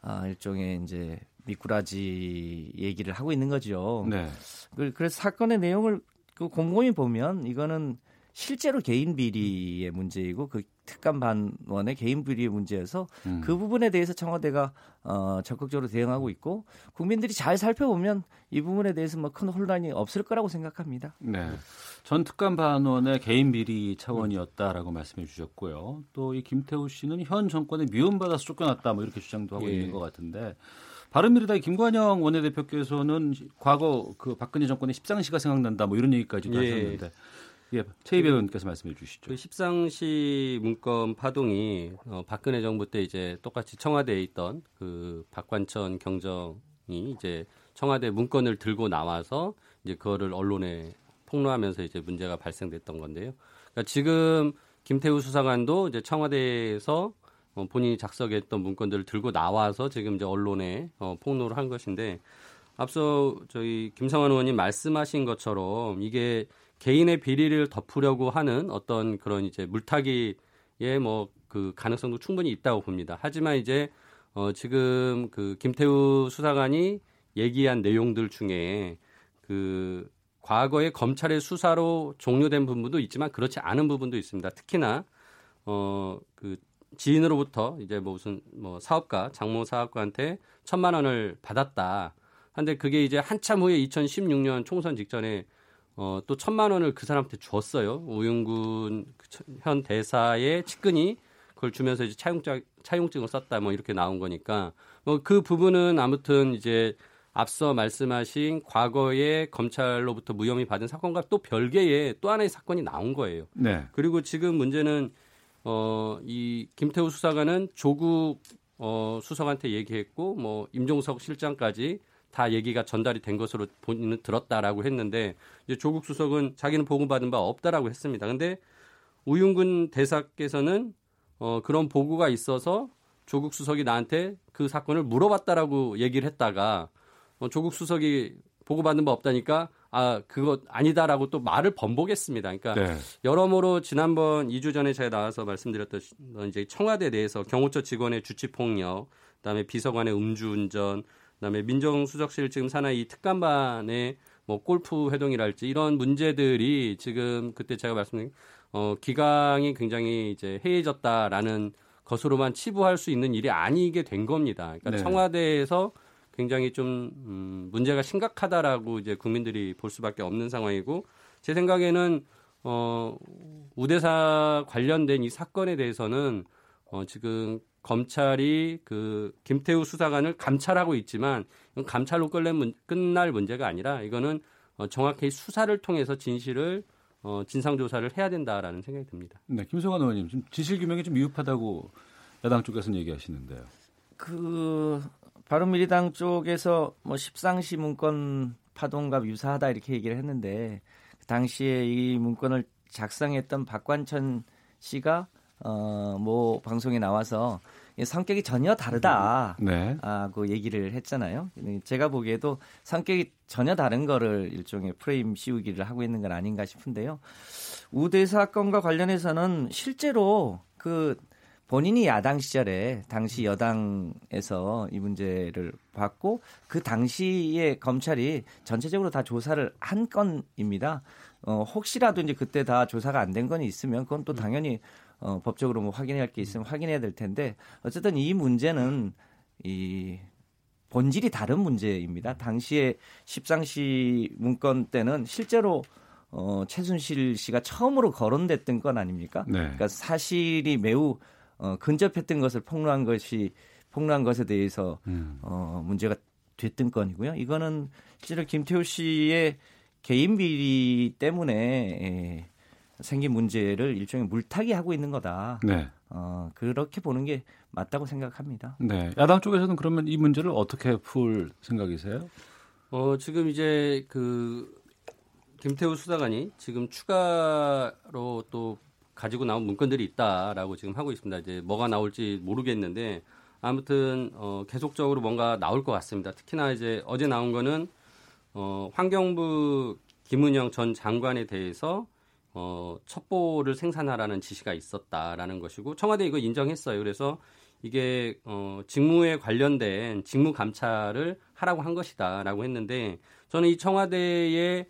S9: 아, 일종의 이제 미꾸라지 얘기를 하고 있는 거죠.
S2: 네.
S9: 그- 그래서 사건의 내용을 그 곰곰이 보면 이거는 실제로 개인 비리의 문제이고 그 특감 반원의 개인 비리의 문제여서
S2: 음.
S9: 그 부분에 대해서 청와대가 어, 적극적으로 대응하고 있고 국민들이 잘 살펴보면 이 부분에 대해서 뭐 큰 혼란이 없을 거라고 생각합니다.
S2: 네. 전 특감 반원의 개인 비리 차원이었다라고 말씀해 주셨고요. 또 이 김태우 씨는 현 정권에 미움받아서 쫓겨났다 뭐 이렇게 주장도 하고
S10: 예.
S2: 있는 것 같은데 바른미래당의 김관영 원내대표께서는 과거 그 박근혜 정권의 십상시가 생각난다 뭐 이런 얘기까지도
S10: 예.
S2: 하셨는데 예, 최희배 의원께서 말씀해 주시죠.
S10: 그 십상시 문건 파동이 어, 박근혜 정부 때 이제 똑같이 청와대에 있던 그 박관천 경정이 이제 청와대 문건을 들고 나와서 이제 그거를 언론에 폭로하면서 이제 문제가 발생됐던 건데요. 그러니까 지금 김태우 수사관도 이제 청와대에서 어, 본인이 작성했던 문건들을 들고 나와서 지금 이제 언론에 어, 폭로를 한 것인데 앞서 저희 김성환 의원님 말씀하신 것처럼 이게 개인의 비리를 덮으려고 하는 어떤 그런 이제 물타기의 뭐 그 가능성도 충분히 있다고 봅니다. 하지만 이제 어 지금 그 김태우 수사관이 얘기한 내용들 중에 그 과거에 검찰의 수사로 종료된 부분도 있지만 그렇지 않은 부분도 있습니다. 특히나 어그 지인으로부터 이제 뭐 무슨 뭐 사업가 장모 사업가한테 천만 원을 받았다. 한데 그게 이제 한참 후에 2016년 총선 직전에 어, 또 천만 원을 그 사람한테 줬어요. 우윤군 그 처- 현 대사의 측근이 그걸 주면서 이제 차용증 차용증을 썼다 뭐 이렇게 나온 거니까 뭐 그 부분은 아무튼 이제 앞서 말씀하신 과거에 검찰로부터 무혐의 받은 사건과 또 별개의 또 하나의 사건이 나온 거예요.
S2: 네.
S10: 그리고 지금 문제는 어, 이 김태우 수사관은 조국 어, 수석한테 얘기했고 뭐 임종석 실장까지 다 얘기가 전달이 된 것으로 본인은 들었다라고 했는데 이제 조국 수석은 자기는 보고받은 바 없다라고 했습니다. 근데 우윤근 대사께서는 어, 그런 보고가 있어서 조국 수석이 나한테 그 사건을 물어봤다라고 얘기를 했다가 어, 조국 수석이 보고받은 바 없다니까 아 그거 아니다라고 또 말을 번복했습니다. 그러니까
S2: 네.
S10: 여러모로 지난번 2주 전에 제가 나와서 말씀드렸던 이제 청와대 내에서 경호처 직원의 주치 폭력, 그다음에 비서관의 음주운전, 그다음에 민정수석실 지금 사나이 특감반의 뭐 골프 회동이랄지 이런 문제들이 지금 그때 제가 말씀드린 어 기강이 굉장히 이제 해이해졌다라는 것으로만 치부할 수 있는 일이 아니게 된 겁니다. 그러니까
S2: 네.
S10: 청와대에서 굉장히 좀 음, 문제가 심각하다라고 이제 국민들이 볼 수밖에 없는 상황이고 제 생각에는 어 우대사 관련된 이 사건에 대해서는 어 지금 검찰이 그 김태우 수사관을 감찰하고 있지만 이건 감찰로 문, 끝날 문제가 아니라 이거는 어 정확히 수사를 통해서 진실을 어 진상 조사를 해야 된다라는 생각이 듭니다.
S2: 네, 김성환 의원님 지금 진실 규명이 좀 미흡하다고 야당 쪽에서는 얘기하시는데요.
S9: 그 바른미래당 쪽에서 뭐 십상시 문건 파동과 유사하다 이렇게 얘기를 했는데 그 당시에 이 문건을 작성했던 박관천 씨가 어뭐 방송에 나와서 이 성격이 전혀 다르다.
S2: 네.
S9: 아, 그 얘기를 했잖아요. 제가 보기에도 성격이 전혀 다른 거를 일종의 프레임 씌우기를 하고 있는 건 아닌가 싶은데요. 우대 사건과 관련해서는 실제로 그 본인이 야당 시절에 당시 여당에서 이 문제를 봤고 그 당시에 검찰이 전체적으로 다 조사를 한 건입니다. 어, 혹시라도 이제 그때 다 조사가 안 된건 있으면 그건 또 당연히 어, 법적으로 뭐 확인해야 할 게 있으면 확인해야 될 텐데 어쨌든 이 문제는 이 본질이 다른 문제입니다. 당시에 십상시 문건 때는 실제로 어, 최순실 씨가 처음으로 거론됐던 건 아닙니까?
S2: 네.
S9: 그러니까 사실이 매우 어, 근접했던 것을 폭로한 것이 폭로한 것에 대해서
S2: 음.
S9: 어, 문제가 됐던 건이고요. 이거는 실제로 김태우 씨의 개인 비리 때문에 예, 생긴 문제를 일종의 물타기 하고 있는 거다.
S2: 네.
S9: 어, 그렇게 보는 게 맞다고 생각합니다.
S2: 네. 야당 쪽에서는 그러면 이 문제를 어떻게 풀 생각이세요?
S10: 어, 지금 이제 그 김태우 수사관이 지금 추가로 또 가지고 나온 문건들이 있다라고 지금 하고 있습니다. 이제 뭐가 나올지 모르겠는데 아무튼 어, 계속적으로 뭔가 나올 것 같습니다. 특히나 이제 어제 나온 거는 어, 환경부 김은영 전 장관에 대해서 어, 첩보를 생산하라는 지시가 있었다라는 것이고 청와대 이거 인정했어요. 그래서 이게 어, 직무에 관련된 직무 감찰을 하라고 한 것이다라고 했는데 저는 이 청와대의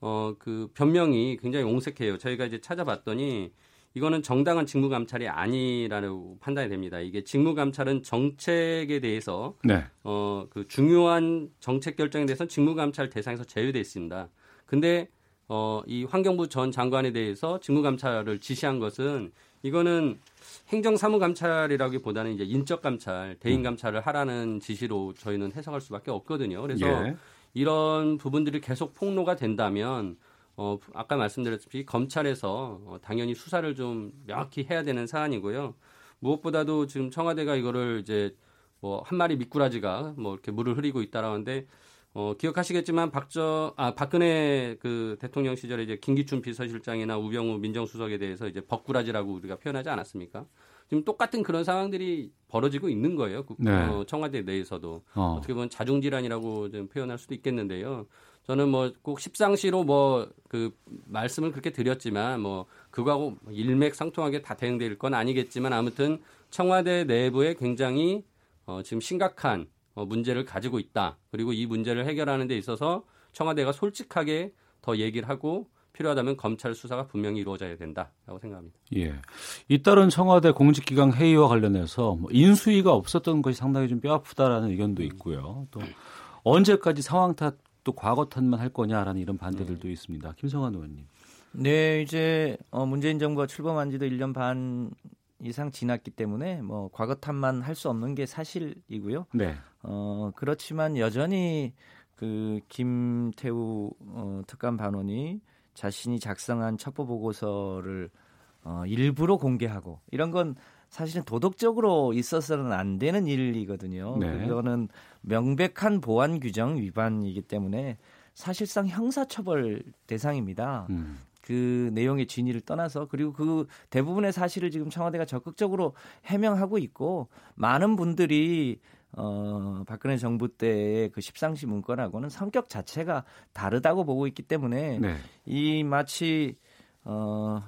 S10: 어, 그 변명이 굉장히 옹색해요. 저희가 이제 찾아봤더니 이거는 정당한 직무 감찰이 아니라고 판단이 됩니다. 이게 직무 감찰은 정책에 대해서
S2: 네.
S10: 어, 그 중요한 정책 결정에 대해서 직무 감찰 대상에서 제외돼 있습니다. 근데 어, 이 환경부 전 장관에 대해서 직무 감찰을 지시한 것은 이거는 행정 사무 감찰이라기보다는 이제 인적 감찰, 대인 감찰을 하라는 지시로 저희는 해석할 수밖에 없거든요. 그래서
S2: 예.
S10: 이런 부분들이 계속 폭로가 된다면 어, 아까 말씀드렸듯이 검찰에서 어, 당연히 수사를 좀 명확히 해야 되는 사안이고요. 무엇보다도 지금 청와대가 이거를 이제 뭐 한 마리 미꾸라지가 뭐 이렇게 물을 흐리고 있다라는데 어, 기억하시겠지만 박저 아 박근혜 그 대통령 시절에 이제 김기춘 비서실장이나 우병우 민정수석에 대해서 이제 벅꾸라지라고 우리가 표현하지 않았습니까? 지금 똑같은 그런 상황들이 벌어지고 있는 거예요. 그,
S2: 네.
S10: 어, 청와대 내에서도
S2: 어.
S10: 어떻게 보면 자중질환이라고 좀 표현할 수도 있겠는데요. 저는 뭐 꼭 십상시로 뭐 그 말씀을 그렇게 드렸지만 뭐 그거하고 일맥상통하게 다 대응될 건 아니겠지만 아무튼 청와대 내부에 굉장히 어, 지금 심각한 어, 문제를 가지고 있다. 그리고 이 문제를 해결하는 데 있어서 청와대가 솔직하게 더 얘기를 하고 필요하다면 검찰 수사가 분명히 이루어져야 된다라고 생각합니다.
S2: 예. 잇따른 청와대 공직기강 회의와 관련해서 뭐 인수위가 없었던 것이 상당히 좀 뼈아프다라는 의견도 있고요. 또 언제까지 상황 탓 또 과거 탓만 할 거냐라는 이런 반대들도 있습니다. 김성환 의원님.
S9: 네, 이제 어, 문재인 정부가 출범한 지도 1년 반 이상 지났기 때문에 뭐 과거 탓만 할 수 없는 게 사실이고요.
S2: 네.
S9: 어, 그렇지만 여전히 그 김태우 어, 특감 반원이 자신이 작성한 첩보 보고서를 어, 일부러 공개하고 이런 건 사실은 도덕적으로 있어서는 안 되는 일이거든요.
S2: 네.
S9: 그거는 명백한 보안 규정 위반이기 때문에 사실상 형사처벌 대상입니다.
S2: 음.
S9: 그 내용의 진위를 떠나서 그리고 그 대부분의 사실을 지금 청와대가 적극적으로 해명하고 있고 많은 분들이 어 박근혜 정부 때의 그 십상시 문건하고는 성격 자체가 다르다고 보고 있기 때문에
S2: 네.
S9: 이 마치 어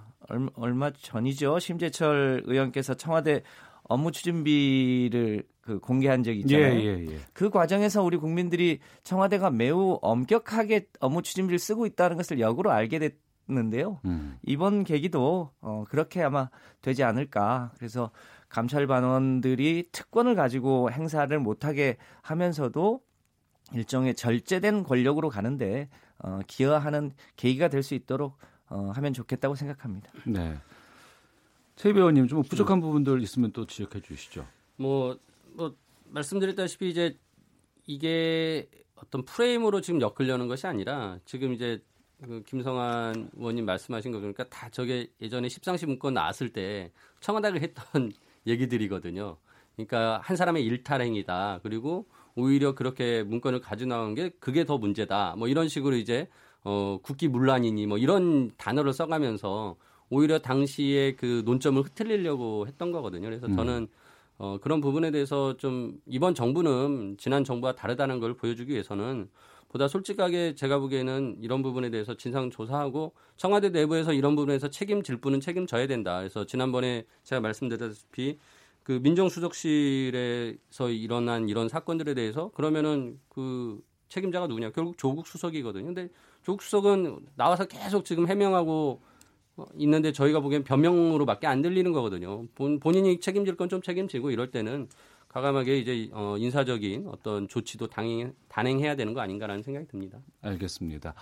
S9: 얼마, 전이죠 심재철 의원께서 청와대 업무 추진비를 그 공개한 적이 있잖아요.
S2: 예, 예, 예.
S9: 그 과정에서 우리 국민들이 청와대가 매우 엄격하게 업무 추진비를 쓰고 있다는 것을 역으로 알게 됐 는데요.
S2: 음.
S9: 이번 계기도 어, 그렇게 아마 되지 않을까. 그래서 감찰 반원들이 특권을 가지고 행사를 못하게 하면서도 일종의 절제된 권력으로 가는데 어, 기여하는 계기가 될 수 있도록 어, 하면 좋겠다고 생각합니다.
S2: 네. 최 배우님 좀 부족한 부분들 있으면 또 지적해 주시죠.
S10: 뭐, 뭐 말씀드렸다시피 이제 이게 어떤 프레임으로 지금 엮으려는 것이 아니라 지금 이제 그 김성환 의원님 말씀하신 거 그러니까 다 저게 예전에 십상시 문건 나왔을 때 청와대가 했던 얘기들이거든요. 그러니까 한 사람의 일탈행위다. 그리고 오히려 그렇게 문건을 가져 나온 게 그게 더 문제다. 뭐 이런 식으로 이제 어 국기 문란이니 뭐 이런 단어를 써가면서 오히려 당시에 그 논점을 흐트리려고 했던 거거든요. 그래서
S2: 음.
S10: 저는 어, 그런 부분에 대해서 좀 이번 정부는 지난 정부와 다르다는 걸 보여주기 위해서는 보다 솔직하게 제가 보기에는 이런 부분에 대해서 진상 조사하고 청와대 내부에서 이런 부분에서 책임질 분은 책임져야 된다. 그래서 지난번에 제가 말씀드렸다시피 그 민정수석실에서 일어난 이런 사건들에 대해서 그러면은 그 책임자가 누구냐? 결국 조국 수석이거든요. 근데 조국 수석은 나와서 계속 지금 해명하고 어, 있는데 저희가 보기엔 변명으로밖에 안 들리는 거거든요. 본, 본인이 책임질 건 좀 책임지고 이럴 때는 과감하게 이제 어, 인사적인 어떤 조치도 당행, 단행해야 되는 거 아닌가라는 생각이 듭니다.
S2: 알겠습니다.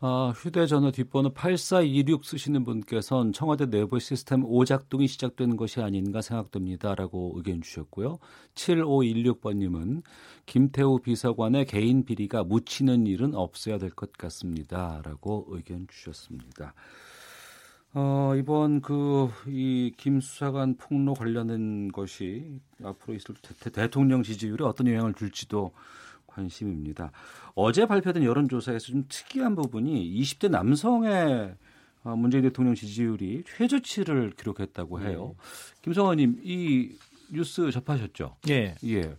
S2: 아, 휴대전화 뒷번호 8426 쓰시는 분께서는 청와대 내부 시스템 오작동이 시작된 것이 아닌가 생각됩니다라고 의견 주셨고요. 7516번님은 김태우 비서관의 개인 비리가 묻히는 일은 없어야 될 것 같습니다라고 의견 주셨습니다. 어, 이번 그 이 김수사관 폭로 관련된 것이 앞으로 있을 대, 대통령 지지율에 어떤 영향을 줄지도 관심입니다. 어제 발표된 여론조사에서 좀 특이한 부분이 20대 남성의 어, 문재인 대통령 지지율이 최저치를 기록했다고 해요. 네. 김성환님 이 뉴스 접하셨죠?
S9: 예.
S2: 예.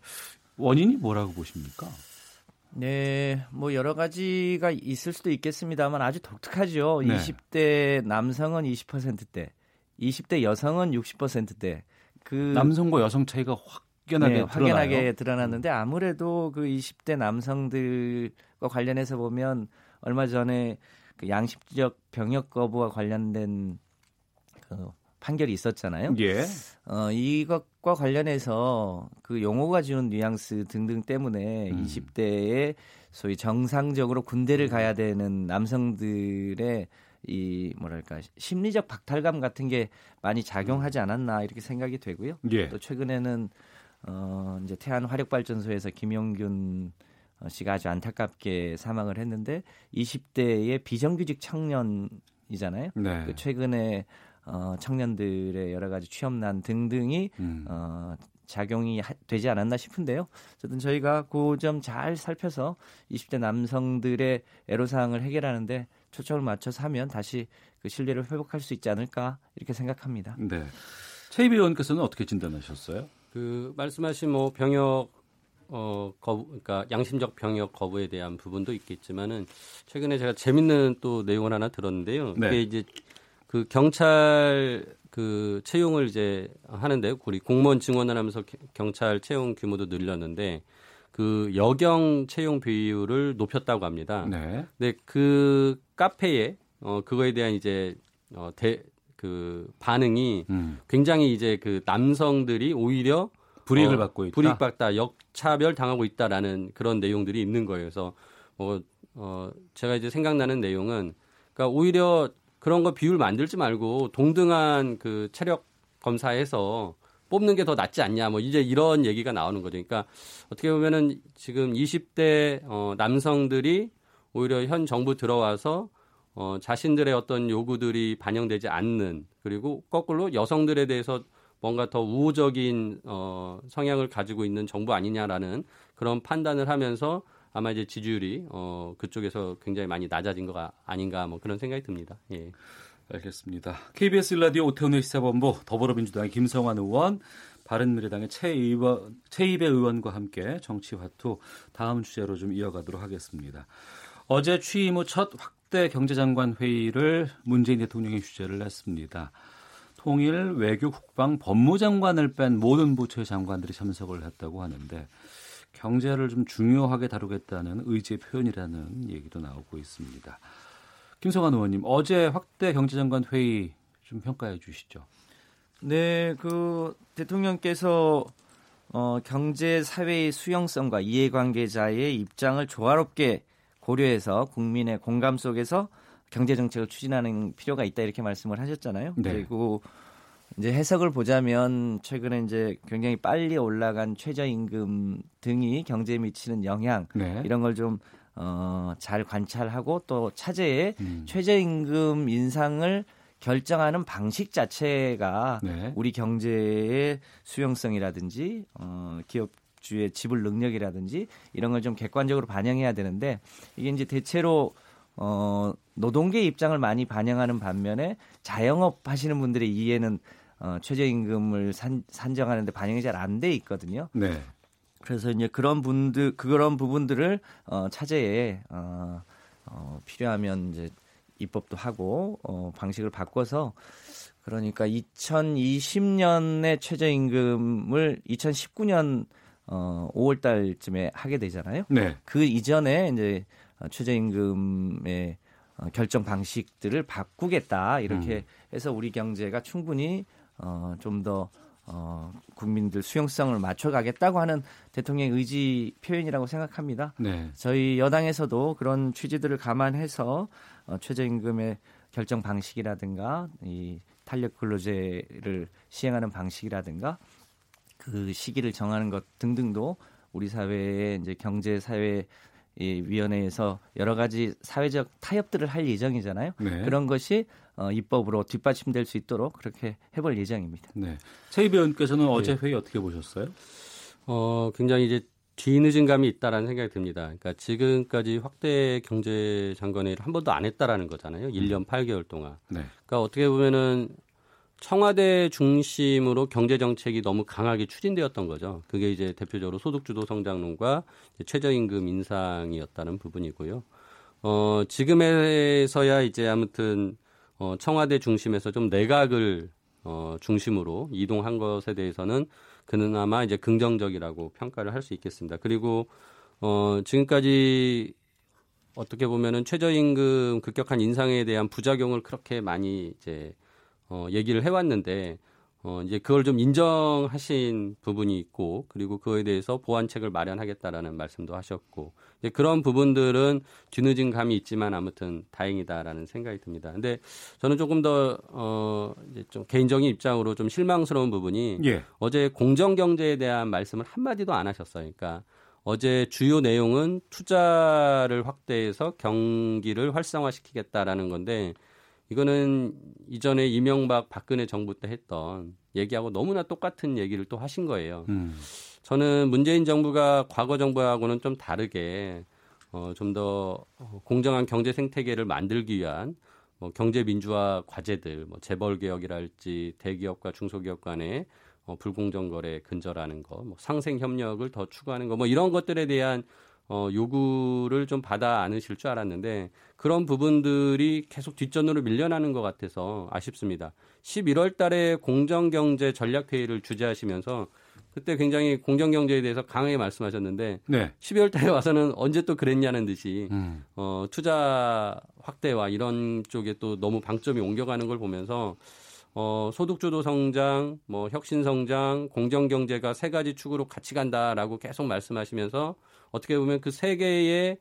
S2: 원인이 뭐라고 보십니까?
S9: 네, 뭐 여러 가지가 있을 수도 있겠습니다만 아주 독특하죠. 네. 20대 남성은 20%대, 20대 여성은 60%대.
S2: 그 남성과 여성 차이가 확연하게 네,
S9: 확연하게 드러났는데 아무래도 그 20대 남성들과 관련해서 보면 얼마 전에 그 양심적 병역 거부와 관련된 그 판결이 있었잖아요.
S2: 예.
S9: 어, 이것과 관련해서 그 용어가 주는 뉘앙스 등등 때문에 음. 20대에 소위 정상적으로 군대를 가야 되는 남성들의 이 뭐랄까 심리적 박탈감 같은 게 많이 작용하지 않았나 이렇게 생각이 되고요.
S2: 예.
S9: 또 최근에는 어 이제 태안 화력 발전소에서 김용균 씨가 아주 안타깝게 사망을 했는데 20대의 비정규직 청년이잖아요.
S2: 네.
S9: 그 최근에 어, 청년들의 여러 가지 취업난 등등이 음. 어, 작용이 하, 되지 않았나 싶은데요. 어쨌든 저희가 그 점 잘 살펴서 20대 남성들의 애로사항을 해결하는데 초점을 맞춰서 하면 다시 그 신뢰를 회복할 수 있지 않을까 이렇게 생각합니다.
S2: 네. 최희배 의원께서는 어떻게 진단하셨어요?
S10: 그 말씀하신 뭐 병역 어 거부 그러니까 양심적 병역 거부에 대한 부분도 있겠지만은 최근에 제가 재밌는 또 내용을 하나 들었는데요.
S2: 네.
S10: 그게 이제 그 경찰 그 채용을 이제 하는데 우리 공무원 증원을 하면서 경찰 채용 규모도 늘렸는데 그 여경 채용 비율을 높였다고 합니다.
S2: 네.
S10: 근데 그 카페에 어 그거에 대한 이제 어대 그 반응이 음. 굉장히 이제 그 남성들이 오히려
S2: 불이익을 어, 받고 있다.
S10: 불이익 받다, 역차별 당하고 있다라는 그런 내용들이 있는 거예요. 그래서 뭐 어, 제가 이제 생각나는 내용은 그러니까 오히려 그런 거 비율 만들지 말고 동등한 그 체력 검사에서 뽑는 게 더 낫지 않냐 뭐 이제 이런 얘기가 나오는 거죠. 그러니까 어떻게 보면은 지금 20대 어 남성들이 오히려 현 정부 들어와서 어 자신들의 어떤 요구들이 반영되지 않는 그리고 거꾸로 여성들에 대해서 뭔가 더 우호적인 어 성향을 가지고 있는 정부 아니냐라는 그런 판단을 하면서 아마 이제 지지율이 어 그쪽에서 굉장히 많이 낮아진 거 아닌가 뭐 그런 생각이 듭니다. 예.
S2: 알겠습니다. KBS 라디오 오태훈의 시사본부 더불어민주당의 김성환 의원, 바른미래당의 최 의원, 최이배 의원과 함께 정치화투 다음 주제로 좀 이어가도록 하겠습니다. 어제 취임 후 첫 확대 경제장관 회의를 문재인 대통령이 주재를 했습니다. 통일, 외교, 국방, 법무장관을 뺀 모든 부처의 장관들이 참석을 했다고 하는데 경제를 좀 중요하게 다루겠다는 의지의 표현이라는 얘기도 나오고 있습니다. 김성환 의원님, 어제 확대 경제장관 회의 좀 평가해 주시죠.
S9: 네, 그 대통령께서 어, 경제 사회의 수용성과 이해관계자의 입장을 조화롭게 고려해서 국민의 공감 속에서 경제 정책을 추진하는 필요가 있다 이렇게 말씀을 하셨잖아요.
S2: 네.
S9: 그리고 이제 해석을 보자면 최근에 이제 굉장히 빨리 올라간 최저임금 등이 경제에 미치는 영향
S2: 네.
S9: 이런 걸좀 어, 잘 관찰하고 또 차제에 음. 최저임금 인상을 결정하는 방식 자체가
S2: 네.
S9: 우리 경제의 수용성이라든지 어, 기업주의 지불 능력이라든지 이런 걸 좀 객관적으로 반영해야 되는데 이게 이제 대체로 어, 노동계 입장을 많이 반영하는 반면에 자영업 하시는 분들의 이해는 어, 최저임금을 산, 산정하는데 반영이 잘 안 돼 있거든요.
S2: 네.
S9: 그래서 이제 그런 분들 그런 부분들을 어, 차제에 어, 어, 필요하면 이제 입법도 하고 어, 방식을 바꿔서 그러니까 2020년에 최저임금을 2019년 어, 5월 달쯤에 하게 되잖아요.
S2: 네.
S9: 그 이전에 이제 최저임금의 어, 결정 방식들을 바꾸겠다 이렇게 음. 해서 우리 경제가 충분히 어, 좀더 어, 국민들 수용성을 맞춰가겠다고 하는 대통령의 의지 표현이라고 생각합니다.
S2: 네.
S9: 저희 여당에서도 그런 취지들을 감안해서 어, 최저임금의 결정 방식이라든가 이 탄력 근로제를 시행하는 방식이라든가 그 시기를 정하는 것 등등도 우리 사회의 이제 경제 사회 이 위원회에서 여러 가지 사회적 타협들을 할 예정이잖아요.
S2: 네.
S9: 그런 것이 어, 입법으로 뒷받침될 수 있도록 그렇게 해볼 예정입니다.
S2: 네. 최 의원께서는 어제
S10: 네.
S2: 회의 어떻게 보셨어요?
S10: 어, 굉장히 이제 뒤늦은 감이 있다라는 생각이 듭니다. 그러니까 지금까지 확대 경제 장관회의를 한 번도 안 했다라는 거잖아요. 1년 8개월 동안.
S2: 네.
S10: 그러니까 어떻게 보면은 청와대 중심으로 경제 정책이 너무 강하게 추진되었던 거죠. 그게 이제 대표적으로 소득주도 성장론과 최저임금 인상이었다는 부분이고요. 어, 지금에서야 이제 아무튼 어, 청와대 중심에서 좀 내각을 어, 중심으로 이동한 것에 대해서는 그나마 이제 긍정적이라고 평가를 할 수 있겠습니다. 그리고 어, 지금까지 어떻게 보면은 최저임금 급격한 인상에 대한 부작용을 그렇게 많이 이제 어, 얘기를 해왔는데 어, 이제 그걸 좀 인정하신 부분이 있고 그리고 그거에 대해서 보완책을 마련하겠다라는 말씀도 하셨고 이제 그런 부분들은 뒤늦은 감이 있지만 아무튼 다행이다라는 생각이 듭니다. 근데 저는 조금 더 어, 이제 좀 개인적인 입장으로 좀 실망스러운 부분이
S2: 예.
S10: 어제 공정 경제에 대한 말씀을 한 마디도 안 하셨어요. 그러니까 어제 주요 내용은 투자를 확대해서 경기를 활성화시키겠다라는 건데 이거는 이전에 이명박 박근혜 정부 때 했던 얘기하고 너무나 똑같은 얘기를 또 하신 거예요.
S2: 음.
S10: 저는 문재인 정부가 과거 정부하고는 좀 다르게 어, 좀 더 공정한 경제 생태계를 만들기 위한 뭐 경제 민주화 과제들, 뭐 재벌 개혁이랄지 대기업과 중소기업 간의 어, 불공정 거래 근절하는 거, 뭐 상생 협력을 더 추구하는 거, 뭐 이런 것들에 대한 어, 요구를 좀 받아 안으실 줄 알았는데 그런 부분들이 계속 뒷전으로 밀려나는 것 같아서 아쉽습니다. 11월 달에 공정경제 전략회의를 주재하시면서 그때 굉장히 공정경제에 대해서 강하게 말씀하셨는데
S2: 네.
S10: 12월 달에 와서는 언제 또 그랬냐는 듯이
S2: 음.
S10: 어, 투자 확대와 이런 쪽에 또 너무 방점이 옮겨가는 걸 보면서 어, 소득주도 성장, 뭐 혁신 성장, 공정 경제가 세 가지 축으로 같이 간다라고 계속 말씀하시면서 어떻게 보면 그 세 개의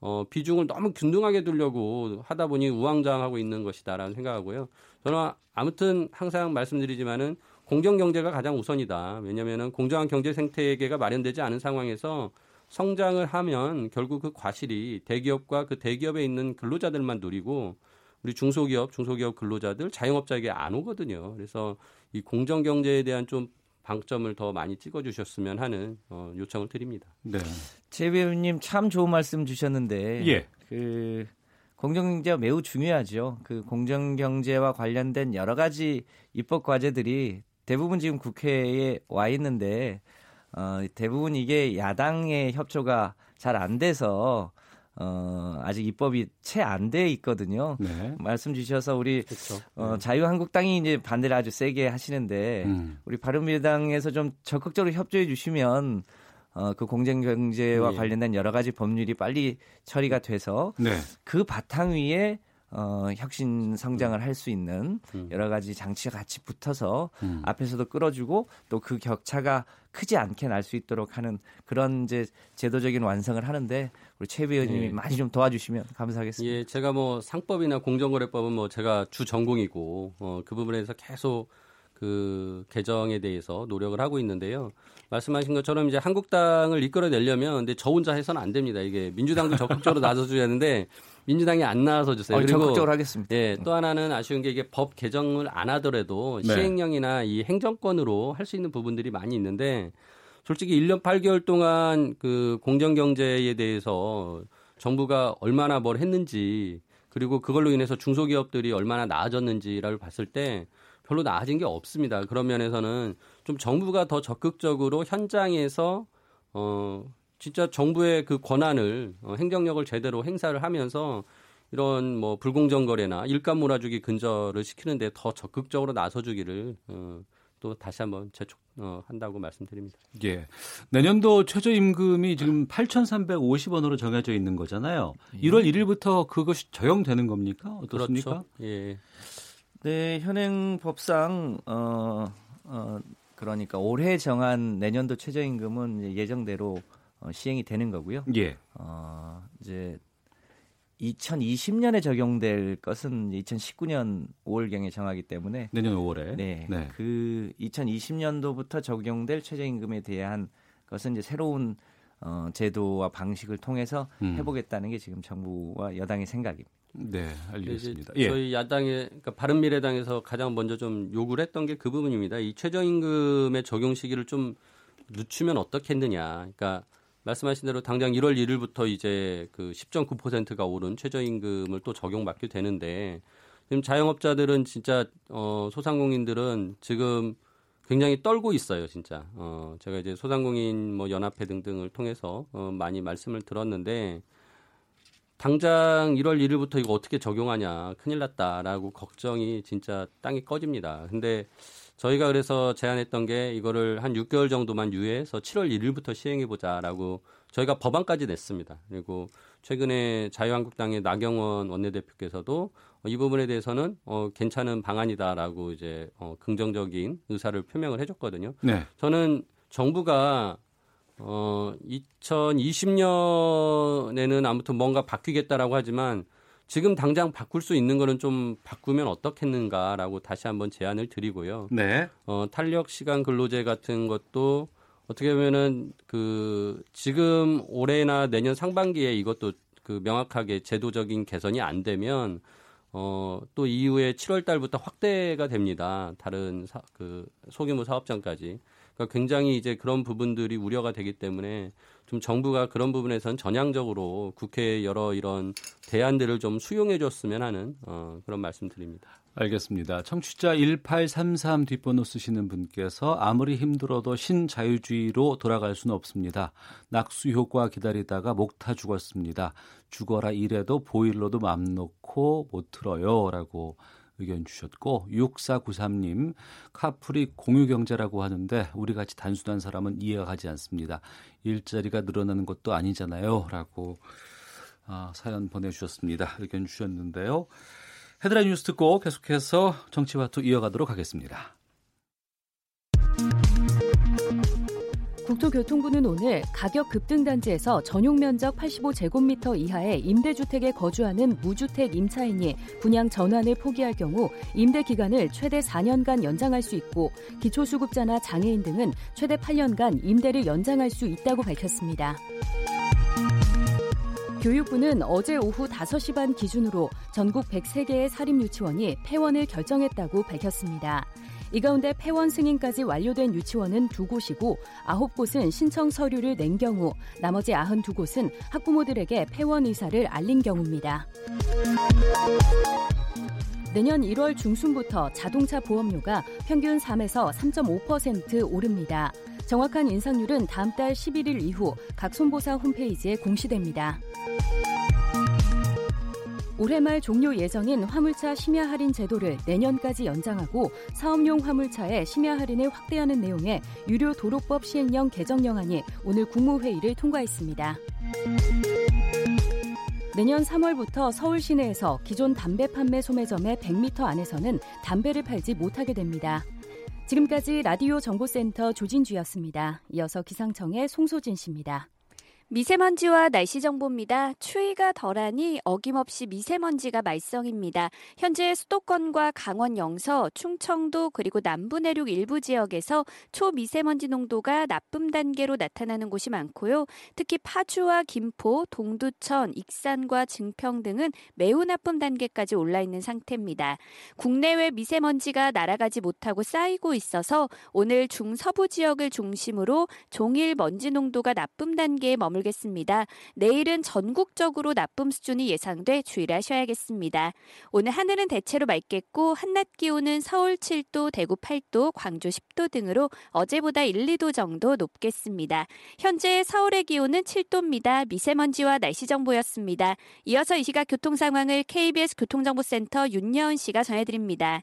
S10: 어, 비중을 너무 균등하게 두려고 하다 보니 우왕좌왕하고 있는 것이다라는 생각하고요. 저는 아무튼 항상 말씀드리지만은 공정 경제가 가장 우선이다. 왜냐면은 공정한 경제 생태계가 마련되지 않은 상황에서 성장을 하면 결국 그 과실이 대기업과 그 대기업에 있는 근로자들만 누리고 우리 중소기업, 중소기업 근로자들, 자영업자에게 안 오거든요. 그래서 이 공정 경제에 대한 좀 방점을 더 많이 찍어주셨으면 하는 어, 요청을 드립니다.
S2: 네.
S9: 제 배우님 참 좋은 말씀 주셨는데
S2: 예.
S9: 그 공정경제가 매우 중요하죠. 그 공정경제와 관련된 여러 가지 입법 과제들이 대부분 지금 국회에 와 있는데 어, 대부분 이게 야당의 협조가 잘 안 돼서 어, 아직 입법이 채 안 돼 있거든요.
S2: 네.
S9: 말씀 주셔서 우리
S10: 그렇죠.
S9: 어, 자유한국당이 이제 반대를 아주 세게 하시는데
S2: 음.
S9: 우리 바른미래당에서 좀 적극적으로 협조해 주시면 어, 그 공정 경제와
S10: 예.
S9: 관련된 여러 가지 법률이 빨리 처리가 돼서
S2: 네.
S9: 그 바탕 위에 어, 혁신 성장을 할 수 있는
S10: 음.
S9: 여러 가지 장치가 같이 붙어서
S2: 음.
S9: 앞에서도 끌어주고 또 그 격차가 크지 않게 날 수 있도록 하는 그런 이제 제도적인 완성을 하는데 우리 최 의원님이
S10: 예.
S9: 많이 좀 도와주시면 감사하겠습니다.
S10: 예, 제가 뭐 상법이나 공정거래법은 뭐 제가 주 전공이고 어, 그 부분에서 계속 그 개정에 대해서 노력을 하고 있는데요. 말씀하신 것처럼 이제 한국당을 이끌어내려면 근데 저 혼자 해서는 안 됩니다. 이게 민주당도 적극적으로 나서줘야 하는데 민주당이 안 나서 주세요.
S9: 어, 적극적으로 하겠습니다.
S10: 예, 또 하나는 아쉬운 게 이게 법 개정을 안 하더라도
S2: 네.
S10: 시행령이나 이 행정권으로 할 수 있는 부분들이 많이 있는데 솔직히 1년 8개월 동안 그 공정 경제에 대해서 정부가 얼마나 뭘 했는지 그리고 그걸로 인해서 중소기업들이 얼마나 나아졌는지를 봤을 때 별로 나아진 게 없습니다. 그런 면에서는 좀 정부가 더 적극적으로 현장에서 어 진짜 정부의 그 권한을 어, 행정력을 제대로 행사를 하면서 이런 뭐 불공정 거래나 일감 몰아주기 근절을 시키는데 더 적극적으로 나서주기를 어, 또 다시 한번 재촉한다고 말씀드립니다.
S2: 예. 내년도 최저임금이 지금 8,350원으로 정해져 있는 거잖아요. 1월 1일부터 그것이 적용되는 겁니까? 어떻습니까?
S10: 그렇죠. 예.
S9: 네, 현행 법상 어, 어, 그러니까 올해 정한 내년도 최저임금은 예정대로 어, 시행이 되는 거고요.
S2: 예.
S9: 어, 이제 2020년에 적용될 것은 2019년 5월경에 정하기 때문에
S2: 내년 5월에
S9: 네, 네. 그 2020년도부터 적용될 최저임금에 대한 것은 이제 새로운 어, 제도와 방식을 통해서 음. 해보겠다는 게 지금 정부와 여당의 생각입니다.
S2: 네, 알겠습니다.
S10: 예. 저희 야당의 그러니까 바른 미래당에서 가장 먼저 좀 요구를 했던 게 그 부분입니다. 이 최저임금의 적용 시기를 좀 늦추면 어떻겠느냐. 그러니까 말씀하신 대로 당장 1월 1일부터 이제 그 10.9%가 오른 최저임금을 또 적용받게 되는데 지금 자영업자들은 진짜 어 소상공인들은 지금 굉장히 떨고 있어요, 진짜. 어 제가 이제 소상공인 뭐 연합회 등등을 통해서 어 많이 말씀을 들었는데 당장 1월 1일부터 이거 어떻게 적용하냐 큰일 났다라고 걱정이 진짜 땅이 꺼집니다. 근데 저희가 그래서 제안했던 게 이거를 한 6개월 정도만 유예해서 7월 1일부터 시행해 보자라고 저희가 법안까지 냈습니다. 그리고 최근에 자유한국당의 나경원 원내대표께서도 이 부분에 대해서는 어 괜찮은 방안이다라고 이제 어 긍정적인 의사를 표명을 해줬거든요.
S2: 네.
S10: 저는 정부가 어 2020년에는 아무튼 뭔가 바뀌겠다라고 하지만 지금 당장 바꿀 수 있는 거는 좀 바꾸면 어떻겠는가라고 다시 한번 제안을 드리고요.
S2: 네.
S10: 어, 탄력 시간 근로제 같은 것도 어떻게 보면은 그 지금 올해나 내년 상반기에 이것도 그 명확하게 제도적인 개선이 안 되면 어, 또 이후에 7월 달부터 확대가 됩니다. 다른 사, 그 소규모 사업장까지. 그러니까 굉장히 이제 그런 부분들이 우려가 되기 때문에 좀 정부가 그런 부분에선 전향적으로 국회에 여러 이런 대안들을 좀 수용해 줬으면 하는 어, 그런 말씀드립니다.
S2: 알겠습니다. 청취자 1833 뒷번호 쓰시는 분께서 아무리 힘들어도 신자유주의로 돌아갈 수는 없습니다. 낙수 효과 기다리다가 목타 죽었습니다. 죽어라 이래도 보일러도 맘 놓고 못 틀어요. 라고 의견 주셨고 6493님 카풀이 공유경제라고 하는데 우리같이 단순한 사람은 이해가 가지 않습니다. 일자리가 늘어나는 것도 아니잖아요. 라고 아, 사연 보내주셨습니다. 의견 주셨는데요. 헤드라인 뉴스 듣고 계속해서 정치와투 이어가도록 하겠습니다.
S6: 국토교통부는 오늘 가격 급등 단지에서 전용 면적 85제곱미터 이하의 임대주택에 거주하는 무주택 임차인이 분양 전환을 포기할 경우 임대 기간을 최대 4년간 연장할 수 있고 기초수급자나 장애인 등은 최대 8년간 임대를 연장할 수 있다고 밝혔습니다. 교육부는 어제 오후 5시 반 기준으로 전국 103개의 사립유치원이 폐원을 결정했다고 밝혔습니다. 이 가운데 폐원 승인까지 완료된 유치원은 두 곳이고 아홉 곳은 신청 서류를 낸 경우 나머지 92곳은 학부모들에게 폐원 의사를 알린 경우입니다. 내년 1월 중순부터 자동차 보험료가 평균 3에서 3.5% 오릅니다. 정확한 인상률은 다음 달 11일 이후 각 손보사 홈페이지에 공시됩니다. 올해 말 종료 예정인 화물차 심야 할인 제도를 내년까지 연장하고 사업용 화물차의 심야 할인을 확대하는 내용의 유료 도로법 시행령 개정령안이 오늘 국무회의를 통과했습니다. 내년 3월부터 서울 시내에서 기존 담배 판매 소매점의 100m 안에서는 담배를 팔지 못하게 됩니다. 지금까지 라디오 정보센터 조진주였습니다. 이어서 기상청의 송소진 씨입니다.
S11: 미세먼지와 날씨 정보입니다. 추위가 덜하니 어김없이 미세먼지가 말썽입니다. 현재 수도권과 강원 영서, 충청도 그리고 남부 내륙 일부 지역에서 초미세먼지 농도가 나쁨 단계로 나타나는 곳이 많고요. 특히 파주와 김포, 동두천, 익산과 증평 등은 매우 나쁨 단계까지 올라 있는 상태입니다. 국내외 미세먼지가 날아가지 못하고 쌓이고 있어서 오늘 중서부 지역을 중심으로 종일 먼지 농도가 나쁨 단계에 머물 머물겠습니다. 내일은 전국적으로 나쁨 수준이 예상돼 주의를 하셔야겠습니다. 오늘 하늘은 대체로 맑겠고 한낮 기온은 서울 7도, 대구 8도, 광주 10도 등으로 어제보다 1, 2도 정도 높겠습니다. 현재 서울의 기온은 7도입니다. 미세먼지와 날씨 정보였습니다. 이어서 이 시각 교통 상황을 KBS 교통정보센터 윤여은 씨가 전해드립니다.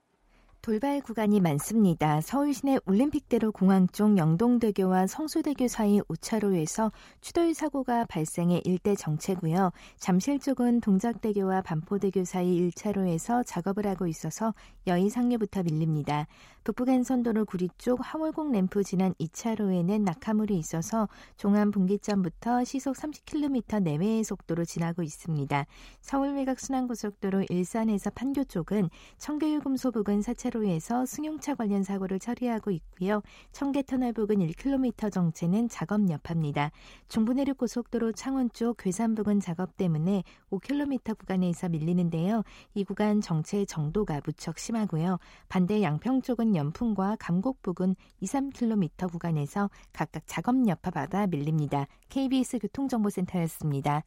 S4: 돌발 구간이 많습니다. 서울 시내 올림픽대로 공항 쪽 영동대교와 성수대교 사이 5차로에서 추돌 사고가 발생해 일대 정체고요. 잠실 쪽은 동작대교와 반포대교 사이 1차로에서 작업을 하고 있어서 여의 상류부터 밀립니다. 북부간선도로 구리 쪽 하월곡 램프 지난 2차로에는 낙하물이 있어서 종암 분기점부터 시속 30km 내외의 속도로 지나고 있습니다. 서울 외곽 순환고속도로 일산에서 판교 쪽은 청계유금소 부근 4차로에서 승용차 관련 사고를 처리하고 있고요. 청계터널 부근 1km 정체는 작업 여파입니다. 중부내륙 고속도로 창원 쪽 괴산 부근 작업 때문에 5km 구간에서 밀리는데요. 이 구간 정체 정도가 무척 심하고요. 반대 양평 쪽은 연풍과 감곡 부근 2, 3km 구간에서 각각 작업 여파 받아 밀립니다. KBS 교통정보센터였습니다.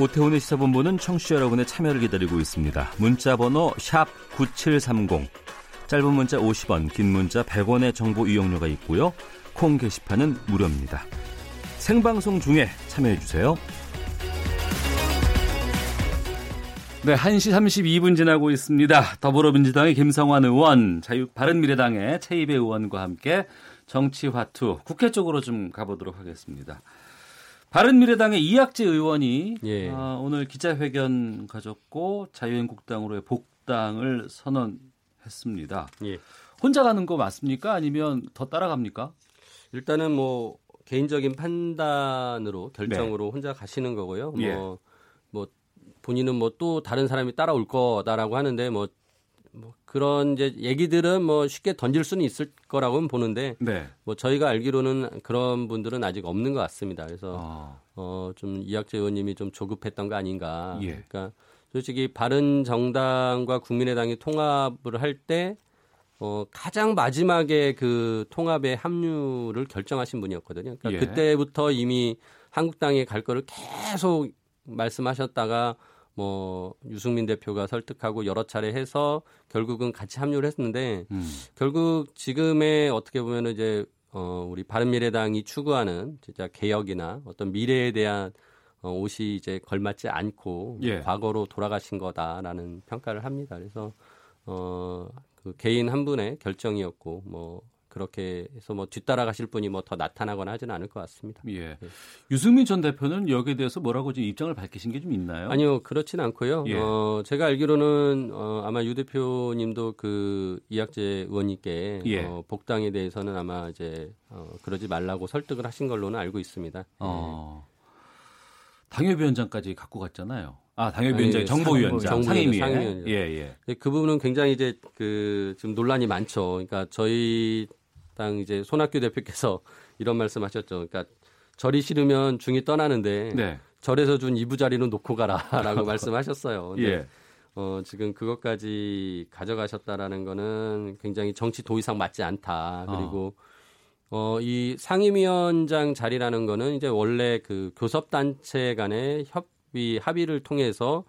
S2: 오태훈의 시사본부는 청취자 여러분의 참여를 기다리고 있습니다. 문자 번호 9730, 짧은 문자 50원, 긴 문자 100원의 정보 이용료가 있고요. 콩 게시판은 무료입니다. 생방송 중에 참여해 주세요. 네, 1시 32분 지나고 있습니다. 더불어민주당의 김성환 의원, 자유 바른미래당의 최이배 의원과 함께 정치화투 국회 쪽으로 좀 가보도록 하겠습니다. 바른미래당의 이학재 의원이
S10: 예.
S2: 아, 오늘 기자회견 가졌고 자유한국당으로의 복당을 선언했습니다.
S10: 예.
S2: 혼자 가는 거 맞습니까? 아니면 더 따라갑니까?
S10: 일단은 뭐 개인적인 판단으로 결정으로 혼자 가시는 거고요.
S2: 예.
S10: 뭐, 뭐 본인은 뭐 또 다른 사람이 따라올 거다라고 하는데 뭐, 뭐 그런 이제 얘기들은 뭐 쉽게 던질 수는 있을 거라고는 보는데
S2: 네.
S10: 뭐 저희가 알기로는 그런 분들은 아직 없는 것 같습니다. 그래서
S2: 아.
S10: 어좀 이학재 의원님이 좀 조급했던 거 아닌가.
S2: 예.
S10: 그러니까 솔직히 바른 정당과 국민의당이 통합을 할때 어, 가장 마지막에 그 통합의 합류를 결정하신 분이었거든요. 그러니까
S2: 예.
S10: 그때부터 이미 한국당에 갈 거를 계속 말씀하셨다가 뭐 유승민 대표가 설득하고 여러 차례 해서 결국은 같이 합류를 했는데
S2: 음.
S10: 결국 지금의 어떻게 보면 은 이제 어 우리 바른미래당이 추구하는 진짜 개혁이나 어떤 미래에 대한 어 옷이 이제 걸맞지 않고
S2: 예.
S10: 과거로 돌아가신 거다라는 평가를 합니다. 그래서 어 그 개인 한 분의 결정이었고 뭐 그렇게 해서 뭐 뒤따라가실 분이 뭐 더 나타나거나 하지는 않을 것 같습니다.
S2: 예. 유승민 전 대표는 여기에 대해서 뭐라고 지금 입장을 밝히신 게 좀 있나요?
S10: 아니요, 그렇진 않고요.
S2: 예.
S10: 어, 제가 알기로는 어, 아마 유 대표님도 그 이학재 의원님께
S2: 예.
S10: 어, 복당에 대해서는 아마 이제 어, 그러지 말라고 설득을 하신 걸로는 알고 있습니다.
S2: 어. 당협위원장까지 갖고 갔잖아요. 아, 당협위원장, 정보위원장, 상임위에.
S10: 상임위원장.
S2: 예, 예.
S10: 그 부분은 굉장히 이제 그 지금 논란이 많죠. 그러니까 저희 당 이제 손학규 대표께서 이런 말씀하셨죠. 그러니까 절이 싫으면 중이 떠나는데
S2: 네.
S10: 절에서 준 이부 자리는 놓고 가라라고 말씀하셨어요. 근데
S2: 예.
S10: 어, 지금 그것까지 가져가셨다라는 거는 굉장히 정치 도의상 맞지 않다. 그리고 어, 이 상임위원장 자리라는 거는 이제 원래 그 교섭단체 간의 협의, 합의를 통해서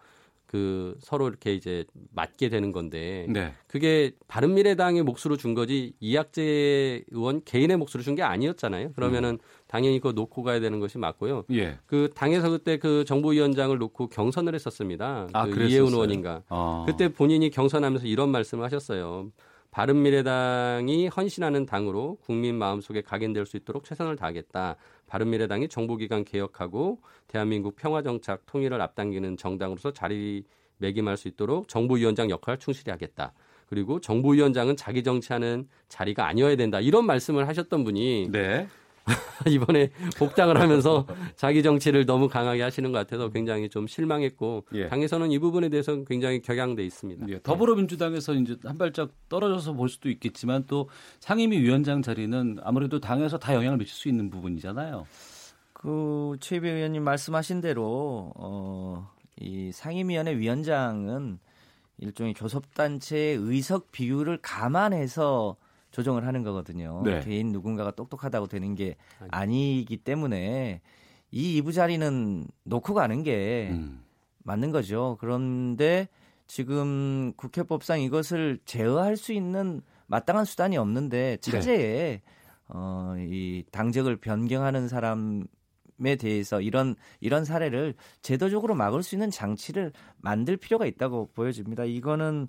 S10: 그 서로 이렇게 이제 맞게 되는 건데
S2: 네.
S10: 그게 바른 미래당의 몫으로 준 거지 이학재 의원 개인의 몫으로 준 게 아니었잖아요. 그러면은 당연히 그거 놓고 가야 되는 것이 맞고요.
S2: 예.
S10: 그 당에서 그때 그 정부위원장을 놓고 경선을 했었습니다.
S2: 아,
S10: 그? 이해운 의원인가.
S2: 어.
S10: 그때 본인이 경선하면서 이런 말씀을 하셨어요. 바른미래당이 헌신하는 당으로 국민 마음속에 각인될 수 있도록 최선을 다하겠다. 바른미래당이 정보기관 개혁하고 대한민국 평화정착 통일을 앞당기는 정당으로서 자리매김할 수 있도록 정보위원장 역할을 충실히 하겠다. 그리고 정보위원장은 자기 정치하는 자리가 아니어야 된다. 이런 말씀을 하셨던 분이
S2: 네.
S10: 이번에 복당을 하면서 자기 정치를 너무 강하게 하시는 것 같아서 굉장히 좀 실망했고
S2: 예.
S10: 당에서는 이 부분에 대해서 굉장히 격양돼 있습니다.
S2: 예, 더불어민주당에서 이제 한 발짝 떨어져서 볼 수도 있겠지만 또 상임위 위원장 자리는 아무래도 당에서 다 영향을 미칠 수 있는 부분이잖아요.
S9: 그 최배 의원님 말씀하신 대로 어, 이 상임위원회 위원장은 일종의 교섭단체의 의석 비율을 감안해서 조정을 하는 거거든요.
S2: 네.
S9: 개인 누군가가 똑똑하다고 되는 게 아니기 때문에 이 이부 자리는 놓고 가는 게
S2: 음.
S9: 맞는 거죠. 그런데 지금 국회법상 이것을 제어할 수 있는 마땅한 수단이 없는데 차제에 어, 이 당적을 변경하는 사람 에 대해서 이런 이런 사례를 제도적으로 막을 수 있는 장치를 만들 필요가 있다고 보여집니다. 이거는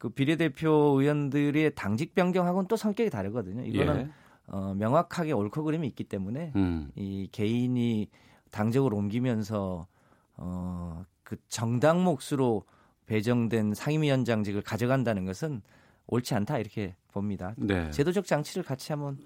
S9: 그 비례대표 의원들의 당직 변경하고는 또 성격이 다르거든요. 이거는
S2: 예.
S9: 어, 명확하게 옳고 그름이 있기 때문에
S2: 음.
S9: 이 개인이 당적을 옮기면서 어, 그 정당 몫으로 배정된 상임위원장직을 가져간다는 것은 옳지 않다 이렇게 봅니다.
S2: 네.
S9: 제도적 장치를 같이 한번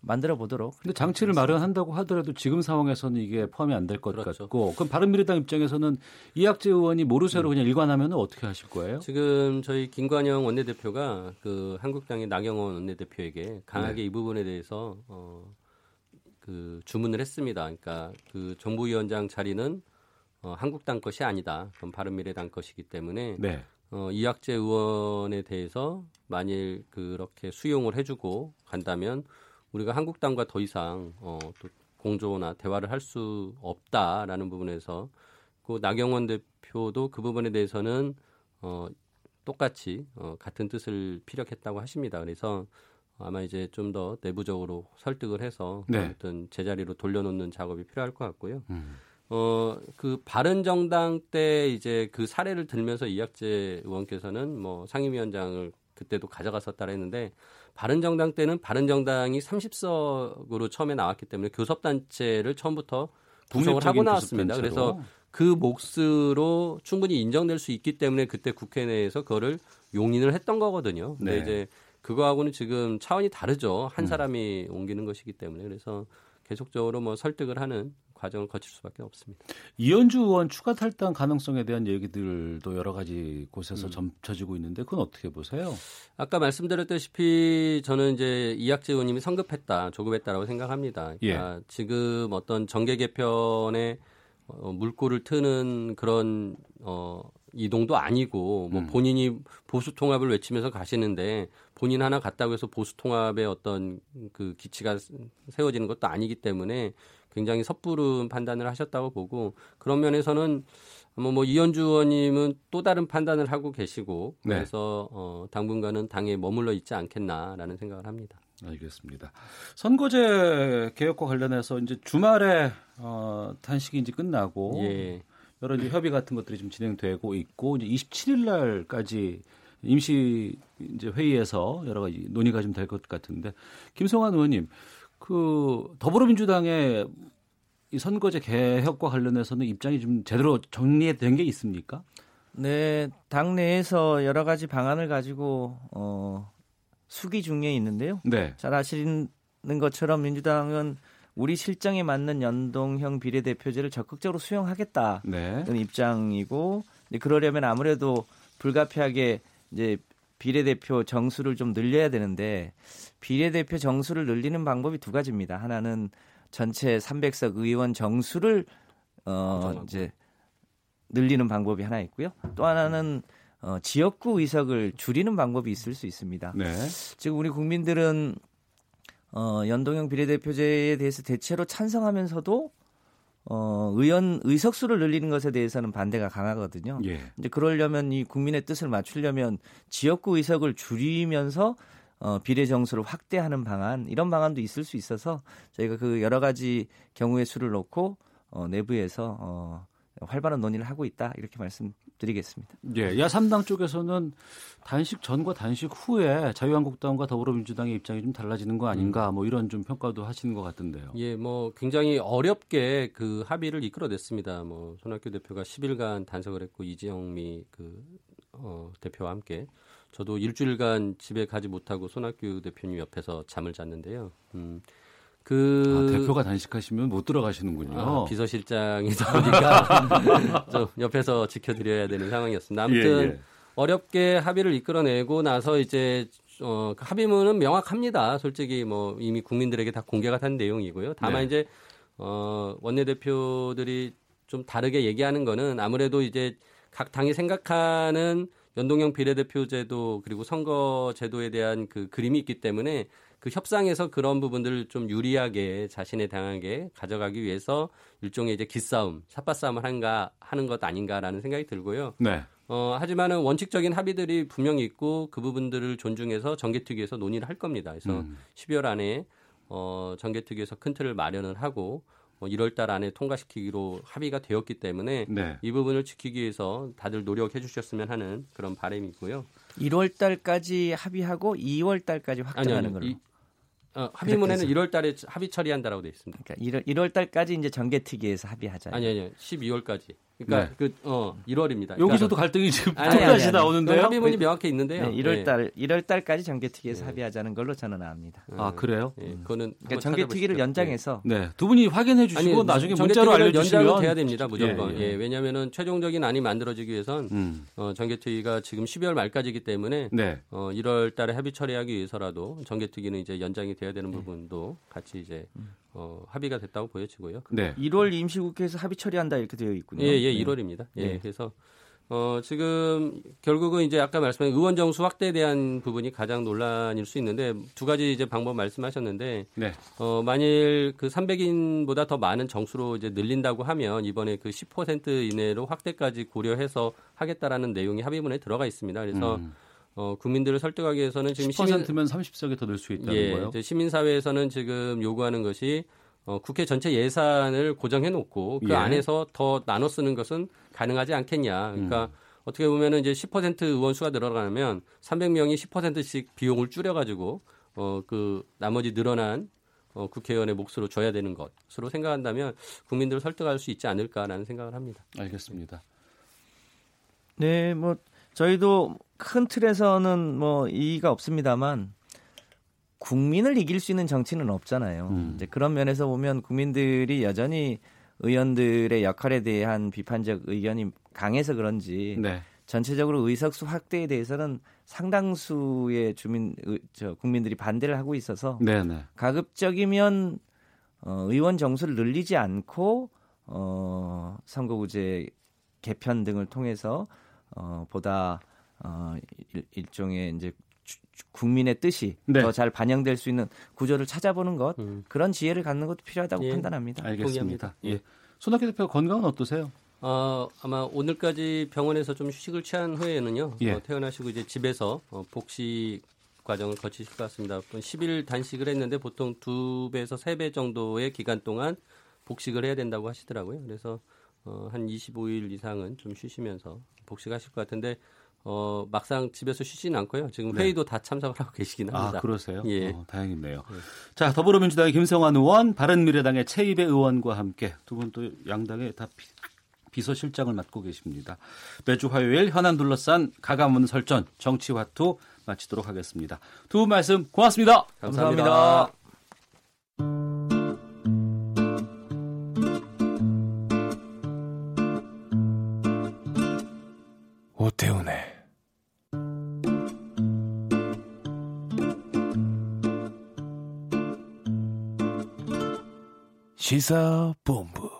S9: 만들어 보도록.
S2: 근데 장치를 마련한다고 하더라도 지금 상황에서는 이게 포함이 안 될것 같고 그럼 바른미래당 입장에서는 이학재 의원이 모르쇠로 그냥 일관하면 어떻게 하실 거예요?
S10: 지금 저희 김관영 원내대표가 그 한국당의 나경원 원내대표에게 강하게
S2: 네.
S10: 이 부분에 대해서 어, 그 주문을 했습니다. 그러니까 그 정부위원장 자리는 어, 한국당 것이 아니다. 그럼 바른미래당 것이기 때문에
S2: 네.
S10: 어, 이학재 의원에 대해서 만일 그렇게 수용을 해주고 간다면 우리가 한국당과 더 이상 어, 또 공조나 대화를 할 수 없다라는 부분에서 그 나경원 대표도 그 부분에 대해서는 어, 똑같이 어, 같은 뜻을 피력했다고 하십니다. 그래서 아마 이제 좀 더 내부적으로 설득을 해서
S2: 네.
S10: 아무튼 제자리로 돌려놓는 작업이 필요할 것 같고요.
S2: 음.
S10: 어, 그 바른 정당 때 이제 그 사례를 들면서 이학재 의원께서는 뭐 상임위원장을 그때도 가져갔었다라 했는데 바른정당 때는 바른정당이 30석으로 처음에 나왔기 때문에 교섭단체를 처음부터 구성을 하고 나왔습니다.
S2: 교섭단체로.
S10: 그래서 그 몫으로 충분히 인정될 수 있기 때문에 그때 국회 내에서 그거를 용인을 했던 거거든요. 근데
S2: 네.
S10: 이제 그거하고는 지금 차원이 다르죠. 한 사람이 옮기는 것이기 때문에 그래서 계속적으로 뭐 설득을 하는 과정을 거칠 수밖에 없습니다.
S2: 이현주 의원 추가 탈당 가능성에 대한 얘기들도 여러 가지 곳에서
S10: 음.
S2: 점쳐지고 있는데 그건 어떻게 보세요?
S10: 아까 말씀드렸다시피 저는 이제 이학재 의원님이 성급했다, 조급했다라고 생각합니다. 그러니까 지금 어떤 정계 개편에 어, 물꼬를 트는 그런 어, 이동도 아니고 뭐 본인이 보수 통합을 외치면서 가시는데 본인 하나 갔다고 해서 보수 통합의 어떤 그 기치가 세워지는 것도 아니기 때문에 굉장히 섣부른 판단을 하셨다고 보고 그런 면에서는 뭐, 뭐 이현주 의원님은 또 다른 판단을 하고 계시고
S2: 네.
S10: 그래서 어, 당분간은 당에 머물러 있지 않겠나라는 생각을 합니다.
S2: 알겠습니다. 선거제 개혁과 관련해서 이제 주말에 어, 단식이 이제 끝나고
S10: 예.
S2: 여러 이제 협의 같은 것들이 좀 진행되고 있고 이제 27일 날까지 임시 이제 회의에서 여러 가지 논의가 좀 될 것 같은데 김성환 의원님 그 더불어민주당의 이 선거제 개혁과 관련해서는 입장이 좀 제대로 정리된 게 있습니까?
S9: 네, 당 내에서 여러 가지 방안을 가지고 어, 수기 중에 있는데요.
S2: 네.
S9: 잘 아시는 것처럼 민주당은 우리 실정에 맞는 연동형 비례대표제를 적극적으로 수용하겠다는
S2: 네.
S9: 입장이고 그러려면 아무래도 불가피하게 이제 비례대표 정수를 좀 늘려야 되는데 비례대표 정수를 늘리는 방법이 두 가지입니다. 하나는 전체 300석 의원 정수를 어 이제 늘리는 방법이 하나 있고요. 또 하나는 어, 지역구 의석을 줄이는 방법이 있을 수 있습니다.
S2: 네.
S9: 지금 우리 국민들은 어, 연동형 비례대표제에 대해서 대체로 찬성하면서도 어, 의원 의석수를 늘리는 것에 대해서는 반대가 강하거든요.
S2: 예.
S9: 이제 그러려면 이 국민의 뜻을 맞추려면 지역구 의석을 줄이면서 어, 비례 정수를 확대하는 방안 이런 방안도 있을 수 있어서 저희가 그 여러 가지 경우의 수를 놓고 어, 내부에서 어, 활발한 논의를 하고 있다 이렇게 말씀드리겠습니다.
S2: 예, 야3당 쪽에서는 단식 전과 단식 후에 자유한국당과 더불어민주당의 입장이 좀 달라지는 거 아닌가 뭐 이런 좀 평가도 하시는 것 같은데요.
S10: 예, 뭐 굉장히 어렵게 그 합의를 이끌어냈습니다. 뭐 손학규 대표가 10일간 단속을 했고 이지영미 그 어, 대표와 함께 저도 일주일간 집에 가지 못하고 손학규 대표님 옆에서 잠을 잤는데요. 음, 그
S2: 아, 대표가 단식하시면 못 들어가시는군요.
S10: 아, 비서실장이다 보니까 좀 옆에서 지켜드려야 되는 상황이었습니다. 아무튼
S2: 예, 예.
S10: 어렵게 합의를 이끌어내고 나서 이제 어, 그 합의문은 명확합니다. 솔직히 뭐 이미 국민들에게 다 공개가 된 내용이고요. 다만
S2: 네.
S10: 이제 어, 원내대표들이 좀 다르게 얘기하는 거는 아무래도 이제 각 당이 생각하는 연동형 비례대표제도 그리고 선거제도에 대한 그 그림이 있기 때문에 그 협상에서 그런 부분들을 좀 유리하게 자신의 당에게 가져가기 위해서 일종의 이제 기싸움, 삿바싸움을 한가 하는 것 아닌가라는 생각이 들고요.
S2: 네.
S10: 어, 하지만은 원칙적인 합의들이 분명히 있고 그 부분들을 존중해서 정개특위에서 논의를 할 겁니다. 그래서
S2: 음.
S10: 12월 안에 어, 정개특위에서 큰 틀을 마련을 하고 어, 1월 달 안에 통과시키기로 합의가 되었기 때문에
S2: 네.
S10: 이 부분을 지키기 위해서 다들 노력해 주셨으면 하는 그런 바람이 있고요.
S9: 1월 달까지 합의하고 2월 달까지 확정하는 걸로.
S10: 이, 어, 합의문에는 1월 달에 합의 처리한다라고 돼 있습니다.
S9: 그러니까 1월, 1월 달까지 이제 정개특위에서 합의하자.
S10: 아니 아니요. 12월까지. 그러니까
S2: 네.
S10: 그어 1월입니다.
S2: 여기서도 갈등이 지금
S10: 아니, 아니, 아니.
S2: 나오는데요.
S10: 합의문이 명확히 있는데요.
S9: 네, 1월
S10: 예.
S9: 달 1월 달까지 정개특위에서 합의하자는 걸로 저는 압니다.
S2: 아 그래요?
S10: 예, 그거는
S9: 그러니까 정개특위를. 연장해서
S2: 네, 두 분이 확인해 주시고 나중에 문자로 알려주시면
S10: 연장은 돼야 됩니다 무조건.
S2: 예,
S10: 예,
S2: 예.
S10: 왜냐하면은 최종적인 안이 만들어지기 위해선
S2: 음.
S10: 어, 정개특위가 지금 12월 말까지이기 때문에
S2: 네.
S10: 어, 1월 달에 합의 처리하기 위해서라도 정개특위는 이제 연장이 돼야 되는 부분도 같이 이제 어, 합의가 됐다고 보여지고요.
S2: 네.
S9: 1월 임시국회에서 합의 처리한다 이렇게 되어 있군요.
S10: 예, 예,
S9: 네.
S10: 1월입니다. 예,
S9: 네.
S10: 그래서 어, 지금 결국은 이제 아까 말씀하신 의원 정수 확대에 대한 부분이 가장 논란일 수 있는데 두 가지 이제 방법 말씀하셨는데
S2: 네.
S10: 어, 만일 그 300인보다 더 많은 정수로 이제 늘린다고 하면 이번에 그 10% 이내로 확대까지 고려해서 하겠다라는 내용이 합의문에 들어가 있습니다. 그래서
S2: 음.
S10: 어, 국민들을 설득하기 위해서는 지금 시민
S2: 10%면 30석이 더 늘 수 있다는
S10: 예,
S2: 거예요.
S10: 이제 시민사회에서는 지금 요구하는 것이 어, 국회 전체 예산을 고정해 놓고 그
S2: 예.
S10: 안에서 더 나눠 쓰는 것은 가능하지 않겠냐. 그러니까
S2: 음.
S10: 어떻게 보면은 이제 10% 의원 수가 늘어나면 300명이 10%씩 비용을 줄여 가지고 어, 그 나머지 늘어난 어, 국회의원의 몫으로 줘야 되는 것으로 생각한다면 국민들을 설득할 수 있지 않을까라는 생각을 합니다.
S2: 알겠습니다.
S9: 네, 뭐 저희도 큰 틀에서는 뭐 이의가 없습니다만 국민을 이길 수 있는 정치는 없잖아요.
S2: 음.
S9: 이제 그런 면에서 보면 국민들이 여전히 의원들의 역할에 대한 비판적 의견이 강해서 그런지
S2: 네.
S9: 전체적으로 의석수 확대에 대해서는 상당수의 주민 의- 저 국민들이 반대를 하고 있어서
S2: 네, 네.
S9: 가급적이면 어, 의원 정수를 늘리지 않고 어, 선거구제 개편 등을 통해서 어, 보다 어, 일, 일종의 이제 국민의 뜻이
S2: 네.
S9: 더잘 반영될 수 있는 구조를 찾아보는 것
S10: 음.
S9: 그런 지혜를 갖는 것도 필요하다고
S10: 예.
S9: 판단합니다.
S2: 알겠습니다. 예. 손학규 대표 건강은 어떠세요?
S10: 어, 아마 오늘까지 병원에서 좀 휴식을 취한 후에는요.
S2: 예.
S10: 어, 퇴원하시고 이제 집에서 어, 복식 과정을 거치실 것 같습니다. 10일 단식을 했는데 보통 두 배에서 세배 정도의 기간 동안 복식을 해야 된다고 하시더라고요. 그래서 어, 한 25일 이상은 좀 쉬시면서 복식하실 것 같은데 어, 막상 집에서 쉬지는 않고요. 지금
S2: 네.
S10: 회의도 다 참석을 하고 계시긴 합니다.
S2: 아, 그러세요?
S10: 예.
S2: 어, 다행이네요. 자, 더불어민주당의 김성환 의원, 바른미래당의 최입의 의원과 함께 두 분 또 양당의 다 비, 비서실장을 맡고 계십니다. 매주 화요일 현안 둘러싼 가가문 설전 정치화투 마치도록 하겠습니다. 두 분 말씀 고맙습니다.
S10: 감사합니다.
S12: 오태훈의 시사본부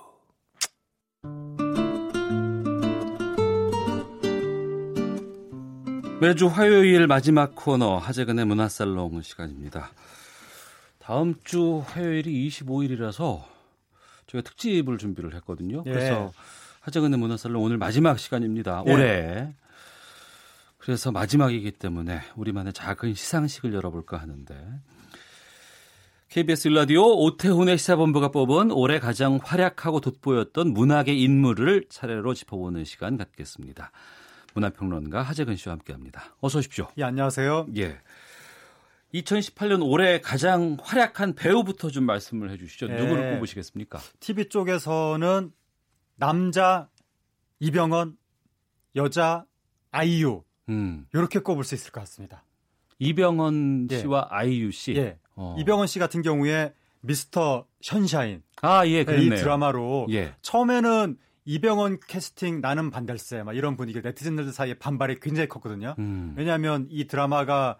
S2: 매주 화요일 마지막 코너 하재근의 문화살롱 시간입니다. 다음 주 화요일이 25일이라서 저희가 특집을 준비를 했거든요.
S13: 예.
S2: 그래서 하재근의 문화살롱 오늘 마지막 시간입니다.
S13: 예.
S2: 올해. 그래서 마지막이기 때문에 우리만의 작은 시상식을 열어볼까 하는데 KBS 일라디오 오태훈의 시사본부가 뽑은 올해 가장 활약하고 돋보였던 문학의 인물을 차례로 짚어보는 시간 갖겠습니다. 문화평론가 하재근 씨와 함께합니다. 어서 오십시오.
S13: 예, 안녕하세요.
S2: 예. 2018년 올해 가장 활약한 배우부터 좀 말씀을 해주시죠.
S13: 예.
S2: 누구를 꼽으시겠습니까?
S13: TV 쪽에서는 남자 이병헌, 여자 아이유
S2: 음.
S13: 이렇게 꼽을 수 있을 것 같습니다.
S2: 이병헌
S13: 예.
S2: 씨와 아이유 씨.
S13: 예.
S2: 어.
S13: 이병헌 씨 같은 경우에 미스터 션샤인
S2: 아, 예,
S13: 이
S2: 그랬네요.
S13: 드라마로
S2: 예.
S13: 처음에는 이병헌 캐스팅 나는 반댈세 막 이런 분위기 네티즌들 사이에 반발이 굉장히 컸거든요.
S2: 음.
S13: 왜냐하면 이 드라마가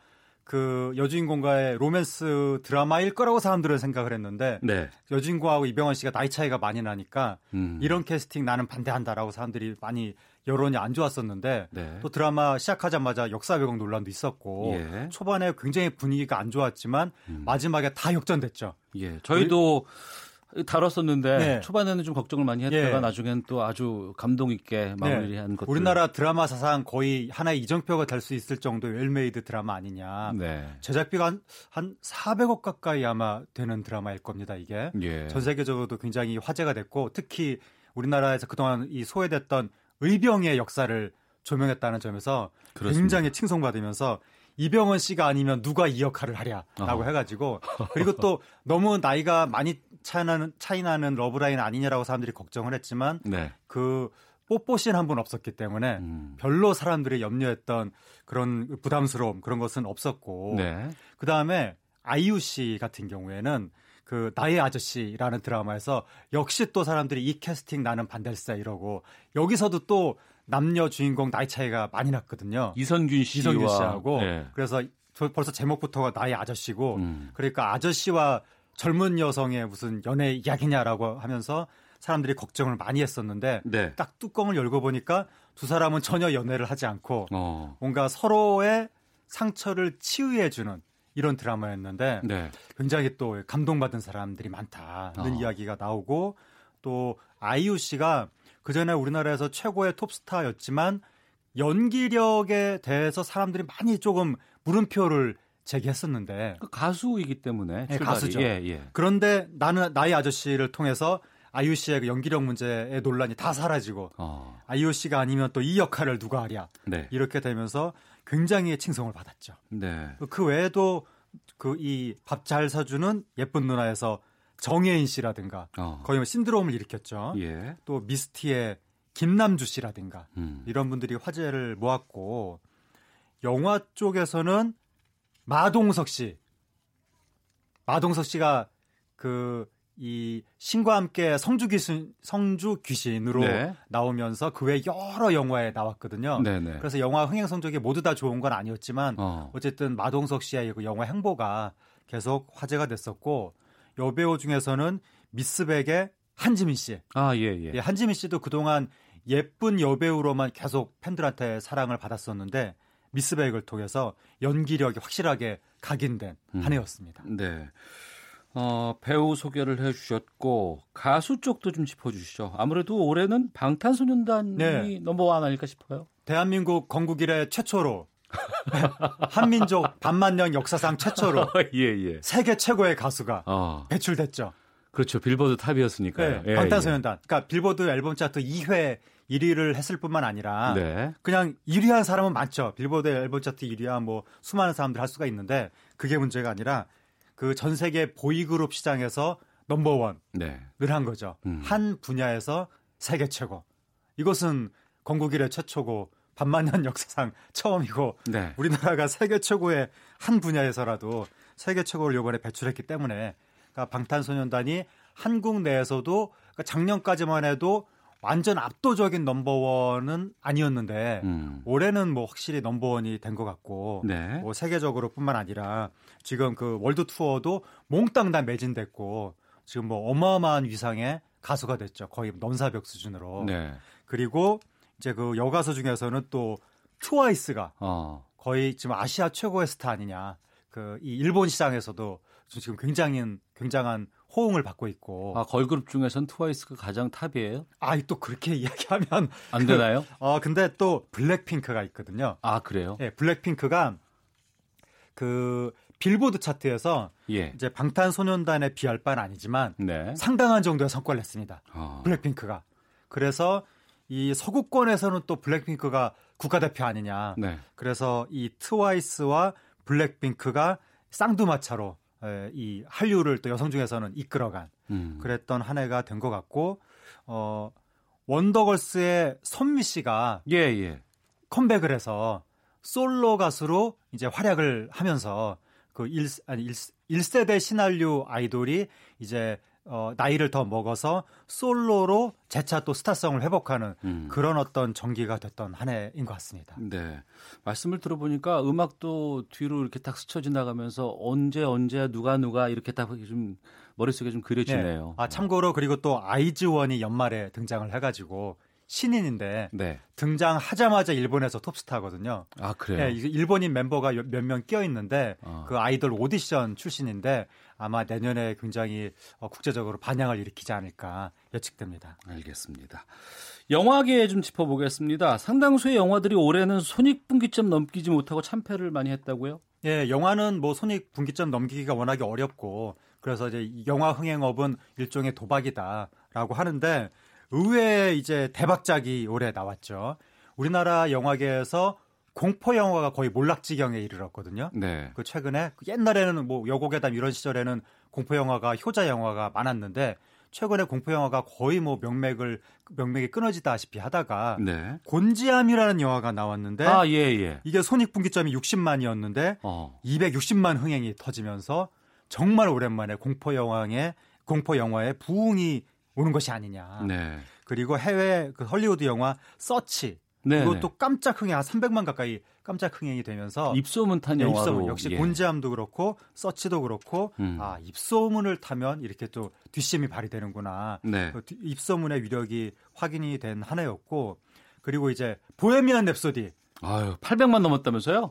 S13: 그 여주인공과의 로맨스 드라마일 거라고 사람들은 생각을 했는데
S2: 네.
S13: 여주인공하고 이병헌 씨가 나이 차이가 많이 나니까
S2: 음.
S13: 이런 캐스팅 나는 반대한다라고 사람들이 많이 여론이 안 좋았었는데
S2: 네.
S13: 또 드라마 시작하자마자 역사 왜곡 논란도 있었고
S2: 예.
S13: 초반에 굉장히 분위기가 안 좋았지만 마지막에 다 역전됐죠.
S2: 예. 저희도 다뤘었는데
S13: 네.
S2: 초반에는 좀 걱정을 많이 했다가
S13: 예.
S2: 나중엔 또 아주 감동 있게 마무리한 것들.
S13: 네. 우리나라 드라마 사상 거의 하나의 이정표가 될 수 있을 정도의 well-made 드라마 아니냐.
S2: 네.
S13: 제작비가 한, 한 400억 가까이 아마 되는 드라마일 겁니다, 이게.
S2: 예.
S13: 전 세계적으로도 굉장히 화제가 됐고 특히 우리나라에서 그동안 이 소외됐던 의병의 역사를 조명했다는 점에서
S2: 그렇습니다.
S13: 굉장히 칭송받으면서 이병헌 씨가 아니면 누가 이 역할을 하랴라고
S2: 어허.
S13: 해가지고 그리고 또 너무 나이가 많이 차이나는 차이나는 러브라인 아니냐라고 사람들이 걱정을 했지만
S2: 네.
S13: 그 뽀뽀씬 한분 없었기 때문에
S2: 음.
S13: 별로 사람들이 염려했던 그런 부담스러움 그런 것은 없었고
S2: 네.
S13: 그 다음에 아이유 씨 같은 경우에는 그 나의 아저씨라는 드라마에서 역시 또 사람들이 이 캐스팅 나는 반댈세 이러고 여기서도 또 남녀 주인공 나이 차이가 많이 났거든요.
S2: 이선균 씨와
S13: 이선균 씨하고
S2: 네.
S13: 그래서 저 벌써 제목부터가 나의 아저씨고
S2: 음.
S13: 그러니까 아저씨와 젊은 여성의 무슨 연애 이야기냐라고 하면서 사람들이 걱정을 많이 했었는데
S2: 네.
S13: 딱 뚜껑을 열고 보니까 두 사람은 전혀 연애를 하지 않고
S2: 어.
S13: 뭔가 서로의 상처를 치유해주는 이런 드라마였는데
S2: 네.
S13: 굉장히 또 감동받은 사람들이 많다는
S2: 어.
S13: 이야기가 나오고 또 아이유 씨가 그 전에 우리나라에서 최고의 톱스타였지만 연기력에 대해서 사람들이 많이 조금 물음표를 제기했었는데
S2: 그 가수이기 때문에
S13: 네. 가수죠.
S2: 예, 예.
S13: 그런데 나는 나의 아저씨를 통해서 아이유 씨의 그 연기력 문제의 논란이 다 사라지고
S2: 어.
S13: 아이유 씨가 아니면 또 이 역할을 누가 하랴
S2: 네.
S13: 이렇게 되면서 굉장히 칭송을 받았죠.
S2: 네.
S13: 그 외에도 그 이 밥 잘 사주는 예쁜 누나에서 정혜인 씨라든가
S2: 어.
S13: 거의 뭐 신드롬을 일으켰죠.
S2: 예.
S13: 또 미스티의 김남주 씨라든가
S2: 음.
S13: 이런 분들이 화제를 모았고 영화 쪽에서는 마동석 씨, 마동석 씨가 그 이 신과 함께 성주 귀신 성주 귀신으로
S2: 네.
S13: 나오면서 그 외 여러 영화에 나왔거든요.
S2: 네네.
S13: 그래서 영화 흥행 성적이 모두 다 좋은 건 아니었지만
S2: 어.
S13: 어쨌든 마동석 씨의 그 영화 행보가 계속 화제가 됐었고 여배우 중에서는 미스백의 한지민 씨.
S2: 아, 예, 예.
S13: 예, 한지민 씨도 그동안 예쁜 여배우로만 계속 팬들한테 사랑을 받았었는데 미스백을 통해서 연기력이 확실하게 각인된
S2: 음.
S13: 한 해였습니다.
S2: 네. 어, 배우 소개를 해주셨고 가수 쪽도 좀 짚어주시죠. 아무래도 올해는 방탄소년단이
S13: 네.
S2: 넘버원 아닐까 싶어요.
S13: 대한민국 건국 이래 최초로 한민족 반만년 역사상 최초로
S2: 예, 예.
S13: 세계 최고의 가수가
S2: 어,
S13: 배출됐죠.
S2: 그렇죠. 빌보드 탑이었으니까요.
S13: 네,
S2: 예,
S13: 방탄소년단. 그러니까 빌보드 앨범 차트 2회 1위를 했을 뿐만 아니라
S2: 예. 네.
S13: 그냥 1위 한 사람은 많죠. 빌보드 앨범 차트 1위야 뭐 수많은 사람들 할 수가 있는데 그게 문제가 아니라 그 전 세계 보이그룹 시장에서 넘버원을
S2: 네.
S13: 한 거죠.
S2: 음.
S13: 한 분야에서 세계 최고. 이것은 건국 이래 최초고 반만년 역사상 처음이고
S2: 네.
S13: 우리나라가 세계 최고의 한 분야에서라도 세계 최고를 이번에 배출했기 때문에 그러니까 방탄소년단이 한국 내에서도 그러니까 작년까지만 해도 완전 압도적인 넘버원은 아니었는데
S2: 음.
S13: 올해는 뭐 확실히 넘버원이 된 것 같고
S2: 네.
S13: 뭐 세계적으로뿐만 아니라 지금 그 월드 투어도 몽땅 다 매진됐고 지금 뭐 어마어마한 위상의 가수가 됐죠 거의 넘사벽 수준으로
S2: 네.
S13: 그리고 이제 그 여가수 중에서는 또 트와이스가
S2: 어.
S13: 거의 지금 아시아 최고의 스타 아니냐. 그 이 일본 시장에서도 지금 굉장히 굉장한 호응을 받고 있고.
S2: 아, 걸그룹 중에선 트와이스가 가장 top이에요?
S13: 아, 또 그렇게 이야기하면
S2: 안 되나요?
S13: 그, 어, 근데 또 블랙핑크가 있거든요.
S2: 아, 그래요?
S13: 예, 블랙핑크가 그 빌보드 차트에서
S2: 예.
S13: 이제 방탄소년단에 비할 바는 아니지만
S2: 네.
S13: 상당한 정도의 성과를 냈습니다.
S2: 어.
S13: 블랙핑크가. 그래서 이 서구권에서는 또 블랙핑크가 국가대표 아니냐.
S2: 네.
S13: 그래서 이 트와이스와 블랙핑크가 쌍두마차로 에, 이 한류를 또 여성 중에서는 이끌어간
S2: 음.
S13: 그랬던 한 해가 된 것 같고 어 원더걸스의 선미 씨가
S2: 예, 예.
S13: 컴백을 해서 솔로 가수로 이제 활약을 하면서 그 1, 아니 1, 세대 신한류 아이돌이 이제 어, 나이를 더 먹어서 솔로로 재차 또 스타성을 회복하는
S2: 음.
S13: 그런 어떤 전기가 됐던 한 해인 것 같습니다.
S2: 네. 말씀을 들어보니까 음악도 뒤로 이렇게 딱 스쳐 지나가면서 언제 언제 누가 누가 이렇게 딱 좀 머릿속에 좀 그려지네요.
S13: 네. 아 참고로 그리고 또 아이즈원이 연말에 등장을 해가지고 신인인데
S2: 네.
S13: 등장하자마자 일본에서 톱스타거든요.
S2: 아, 그래요?
S13: 네, 일본인 멤버가 몇 명 끼어 있는데
S2: 어.
S13: 그 아이돌 오디션 출신인데 아마 내년에 굉장히 어, 국제적으로 반향을 일으키지 않을까 예측됩니다.
S2: 알겠습니다. 영화계 좀 짚어보겠습니다. 상당수의 영화들이 올해는 손익분기점 넘기지 못하고 참패를 많이 했다고요?
S13: 예, 영화는 뭐 손익 분기점 넘기기가 워낙에 어렵고 그래서 이제 이 영화 흥행업은 일종의 도박이다라고 하는데 의외의 이제 대박작이 올해 나왔죠. 우리나라 영화계에서 공포 영화가 거의 몰락지경에 이르렀거든요.
S2: 네.
S13: 그 최근에 그 옛날에는 뭐 여고괴담 이런 시절에는 공포 영화가 효자 영화가 많았는데 최근에 공포 영화가 거의 뭐 명맥을 명맥이 끊어지다시피 하다가
S2: 네.
S13: 곤지암이라는 영화가 나왔는데
S2: 아, 예, 예.
S13: 이게 손익분기점이 60만이었는데
S2: 어.
S13: 260만 흥행이 터지면서 정말 오랜만에 공포 영화에 공포 영화에 부흥이 오는 것이 아니냐.
S2: 네.
S13: 그리고 해외 그 헐리우드 영화 서치
S2: 네,
S13: 이것도 깜짝 흥행 한 300만 가까이 깜짝 흥행이 되면서
S2: 입소문 탄
S13: 네,
S2: 영화로
S13: 입소문 역시
S2: 예.
S13: 곤지암도 그렇고 서치도 그렇고
S2: 음.
S13: 아 입소문을 타면 이렇게 또 뒷심이 발휘되는구나.
S2: 네.
S13: 그 뒤- 입소문의 위력이 확인이 된한 해였고 그리고 이제 보헤미안 랩소디
S2: 아유, 800만 넘었다면서요?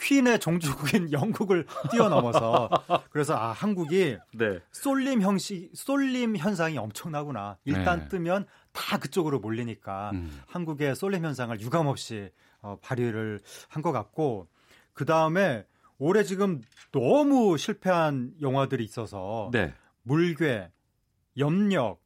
S13: 퀸의 종주국인 영국을 뛰어넘어서 그래서 아 한국이
S2: 네.
S13: 쏠림 형식 쏠림 현상이 엄청나구나. 일단
S2: 네.
S13: 뜨면 다 그쪽으로 몰리니까
S2: 음.
S13: 한국의 쏠림 현상을 유감없이 어, 발휘를 한 것 같고 그 다음에 올해 지금 너무 실패한 영화들이 있어서
S2: 네.
S13: 물괴, 염력,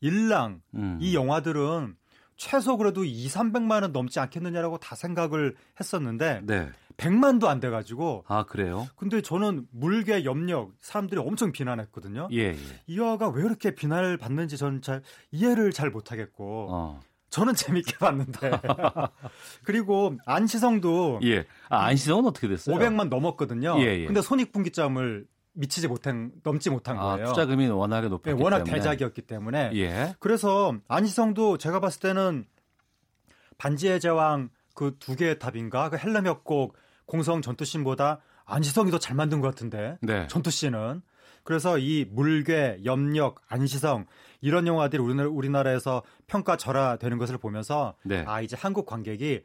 S13: 일랑
S2: 음.
S13: 이 영화들은 최소 그래도 2, 300만 원 넘지 않겠느냐라고 다 생각을 했었는데
S2: 네.
S13: 100만도 안 돼 가지고
S2: 아, 그래요?
S13: 근데 저는 물괴, 염력 사람들이 엄청 비난했거든요.
S2: 예, 예.
S13: 이 영화가 왜 이렇게 비난을 받는지 저는 잘 이해를 잘 못 하겠고
S2: 어.
S13: 저는 재밌게 봤는데 그리고 안시성도
S2: 예. 아, 안시성은 어떻게 됐어요?
S13: 500만 넘었거든요.
S2: 예, 예.
S13: 근데 손익분기점을 미치지 못한 넘지 못한
S2: 아,
S13: 거예요.
S2: 투자금이 워낙에
S13: 네,
S2: 높았기
S13: 워낙
S2: 때문에.
S13: 대작이었기 때문에
S2: 예.
S13: 그래서 안시성도 제가 봤을 때는 반지의 제왕 그 두 개의 탑인가 그 헬름 협곡 공성 전투씬보다 안시성이 더 잘 만든 것 같은데
S2: 네.
S13: 전투씬은 그래서 이 물괴, 염력, 안시성 이런 영화들이 우리나라, 우리나라에서 평가 절하되는 것을 보면서
S2: 네.
S13: 아 이제 한국 관객이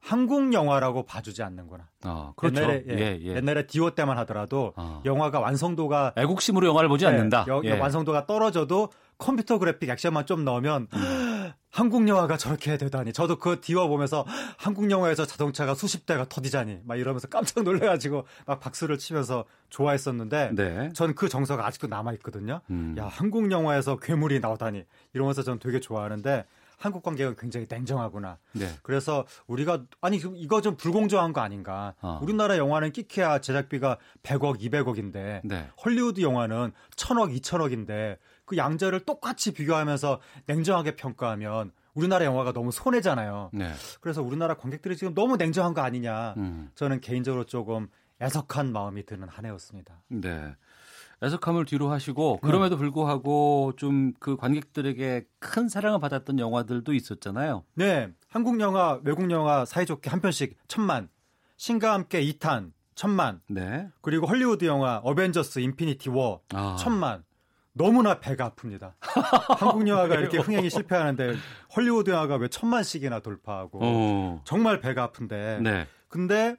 S13: 한국 영화라고 봐주지 않는구나.
S2: 아, 그렇죠.
S13: 옛날에, 예,
S2: 예, 예.
S13: 옛날에 디오 때만 하더라도
S2: 아.
S13: 영화가 완성도가
S2: 애국심으로 영화를 보지
S13: 네,
S2: 않는다.
S13: 여-
S2: 예.
S13: 완성도가 떨어져도 컴퓨터 그래픽 액션만 좀 넣으면
S2: 음.
S13: 한국 영화가 저렇게 되다니. 저도 그 디오 보면서 한국 영화에서 자동차가 수십 대가 터지자니 막 이러면서 깜짝 놀래가지고 막 박수를 치면서 좋아했었는데
S2: 네.
S13: 전그 정서가 아직도 남아 있거든요.
S2: 음.
S13: 야 한국 영화에서 괴물이 나오다니 이러면서 전 되게 좋아하는데 한국 관객은 굉장히 냉정하구나.
S2: 네.
S13: 그래서 우리가 아니 이거 좀 불공정한 거 아닌가?
S2: 어.
S13: 우리나라 영화는 끼케야 제작비가 100억, 200억인데
S2: 네.
S13: 헐리우드 영화는 1000억, 2000억인데 그 양자를 똑같이 비교하면서 냉정하게 평가하면 우리나라 영화가 너무 손해잖아요.
S2: 네.
S13: 그래서 우리나라 관객들이 지금 너무 냉정한 거 아니냐.
S2: 음.
S13: 저는 개인적으로 조금 애석한 마음이 드는 한 해였습니다.
S2: 네. 애석함을 뒤로 하시고 그럼에도 불구하고 좀 그 관객들에게 큰 사랑을 받았던 영화들도 있었잖아요.
S13: 네, 한국 영화, 외국 영화 사이좋게 한 편씩 천만, 신과 함께 2탄 천만,
S2: 네.
S13: 그리고 헐리우드 영화 Avengers Infinity War
S2: 아.
S13: 천만. 너무나 배가 아픕니다. 한국 영화가 이렇게 흥행이 실패하는데 헐리우드 영화가 왜 천만씩이나 돌파하고
S2: 어.
S13: 정말 배가 아픈데.
S2: 네.
S13: 근데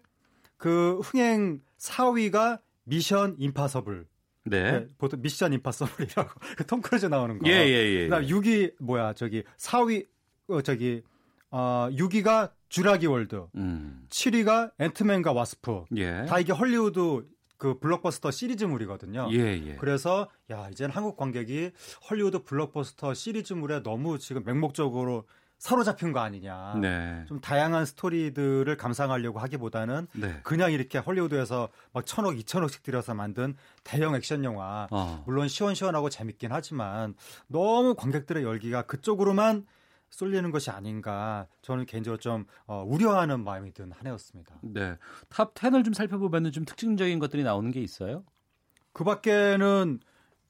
S13: 그 흥행 4위가 Mission Impossible.
S2: 네.
S13: 네, 보통 Mission Impossible이라고 그 톰 크루즈 나오는 거.
S2: 예, 예, 예.
S13: 그다음 6위 뭐야 저기 4위 어 저기 어 6위가 주라기 World.
S2: 음.
S13: 7위가 Ant-Man과 Wasp.
S2: 예.
S13: 다 이게 헐리우드 그 블록버스터 시리즈물이거든요.
S2: 예, 예.
S13: 그래서 야 이제는 한국 관객이 헐리우드 블록버스터 시리즈물에 너무 지금 맹목적으로 사로잡힌 거 아니냐.
S2: 네.
S13: 좀 다양한 스토리들을 감상하려고 하기보다는
S2: 네.
S13: 그냥 이렇게 헐리우드에서 막 천억, 이천억씩 들여서 만든 대형 액션 영화.
S2: 어.
S13: 물론 시원시원하고 재밌긴 하지만 너무 관객들의 열기가 그쪽으로만 쏠리는 것이 아닌가 저는 개인적으로 좀 어, 우려하는 마음이 든 한 해였습니다.
S2: 네. top 10을 좀 살펴보면 좀 특징적인 것들이 나오는 게 있어요?
S13: 그 밖에는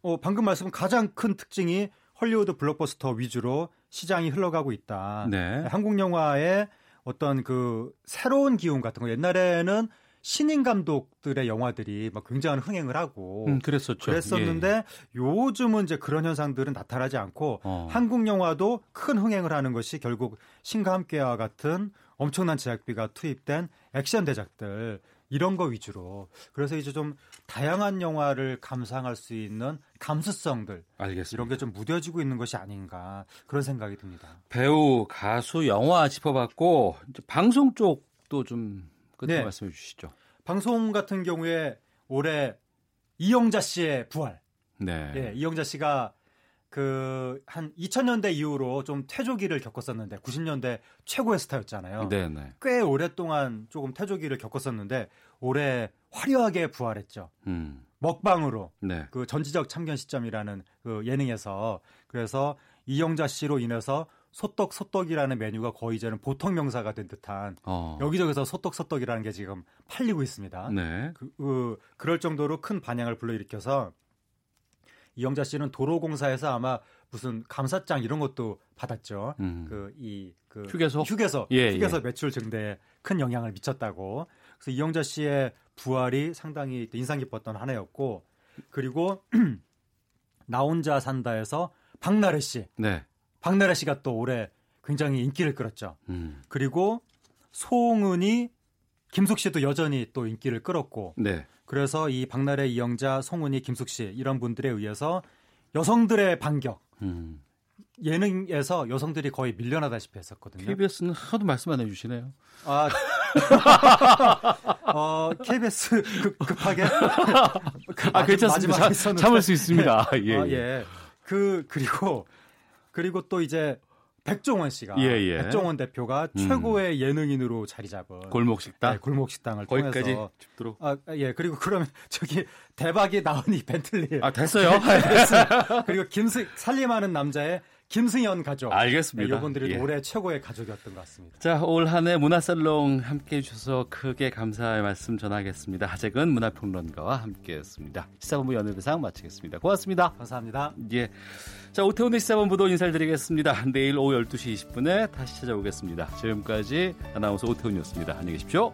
S13: 어, 방금 말씀한 가장 큰 특징이 헐리우드 블록버스터 위주로 시장이 흘러가고 있다.
S2: 네.
S13: 한국 영화의 어떤 그 새로운 기운 같은 거 옛날에는 신인 감독들의 영화들이 막 굉장한 흥행을 하고
S2: 음, 그랬었죠.
S13: 그랬었는데 요즘은 이제 그런 현상들은 나타나지 않고
S2: 어.
S13: 한국 영화도 큰 흥행을 하는 것이 결국 신과 함께와 같은 엄청난 제작비가 투입된 액션 대작들 이런 거 위주로 그래서 이제 좀 다양한 영화를 감상할 수 있는 감수성들
S2: 알겠습니다.
S13: 이런 게 좀 무뎌지고 있는 것이 아닌가 그런 생각이 듭니다.
S2: 배우, 가수, 영화 짚어봤고 방송 쪽도 좀 끝에
S13: 네.
S2: 말씀해 주시죠.
S13: 방송 같은 경우에 올해 이영자 씨의 부활.
S2: 네.
S13: 예, 이영자 씨가 그 한 2000년대 이후로 좀 퇴조기를 겪었었는데 90년대 최고의 스타였잖아요.
S2: 네, 네.
S13: 꽤 오랫동안 조금 퇴조기를 겪었었는데 올해 화려하게 부활했죠.
S2: 음.
S13: 먹방으로
S2: 네.
S13: 그 전지적 참견 시점이라는 그 예능에서 그래서 이영자 씨로 인해서 소떡 소떡이라는 메뉴가 거의 이제는 보통 명사가 된 듯한
S2: 어.
S13: 여기저기서 소떡 소떡이라는 게 지금 팔리고 있습니다.
S2: 네.
S13: 그, 그, 그럴 정도로 큰 반향을 불러일으켜서 이영자 씨는 도로공사에서 아마 무슨 감사장 이런 것도 받았죠.
S2: 음.
S13: 그이그
S2: 휴게소?
S13: 휴게소
S2: 예,
S13: 휴게소
S2: 예.
S13: 매출 증대에 큰 영향을 미쳤다고. 그래서 이영자 씨의 부활이 상당히 인상 깊었던 한 해였고 그리고 나 혼자 산다에서 박나래 씨.
S2: 네.
S13: 박나래 씨가 또 올해 굉장히 인기를 끌었죠.
S2: 음.
S13: 그리고 송은이 김숙 씨도 여전히 또 인기를 끌었고
S2: 네.
S13: 그래서 이 박나래, 이영자, 송은이, 김숙 씨 이런 분들에 의해서 여성들의 반격
S2: 음.
S13: 예능에서 여성들이 거의 밀려나다시피 했었거든요.
S2: KBS는 하도 말씀 안 해주시네요.
S13: 아, 어, KBS 급, 급하게 그
S2: 아, 괜찮습니다. 참-. 참을 수 있습니다. 예,
S13: 아,
S2: 예.
S13: 예. 그 그리고 그리고 또 이제 백종원 씨가
S2: 예, 예.
S13: 백종원 대표가
S2: 음.
S13: 최고의 예능인으로 자리 잡은
S2: 골목식당?
S13: 네, 골목식당을
S2: 거기까지
S13: 통해서
S2: 짚도록.
S13: 아, 예. 그리고 그러면 저기 대박이 나오니 벤틀리.
S2: 아, 됐어요.
S13: 됐습니다. 그리고 김승 살림하는 남자의 김승현 가족.
S2: 알겠습니다.
S13: 네, 이분들이
S2: 예.
S13: 올해 최고의 가족이었던 것 같습니다.
S2: 자, 올 한해 문화살롱 함께 해주셔서 크게 감사의 말씀 전하겠습니다. 하재근 문화평론가와 함께했습니다. 시사본부 연예대상 마치겠습니다. 고맙습니다.
S13: 감사합니다.
S2: 예. 자, 오태훈의 시사본부도 인사를 드리겠습니다. 내일 오후 12시 20분에 다시 찾아오겠습니다. 지금까지 아나운서 오태훈이었습니다. 안녕히 계십시오.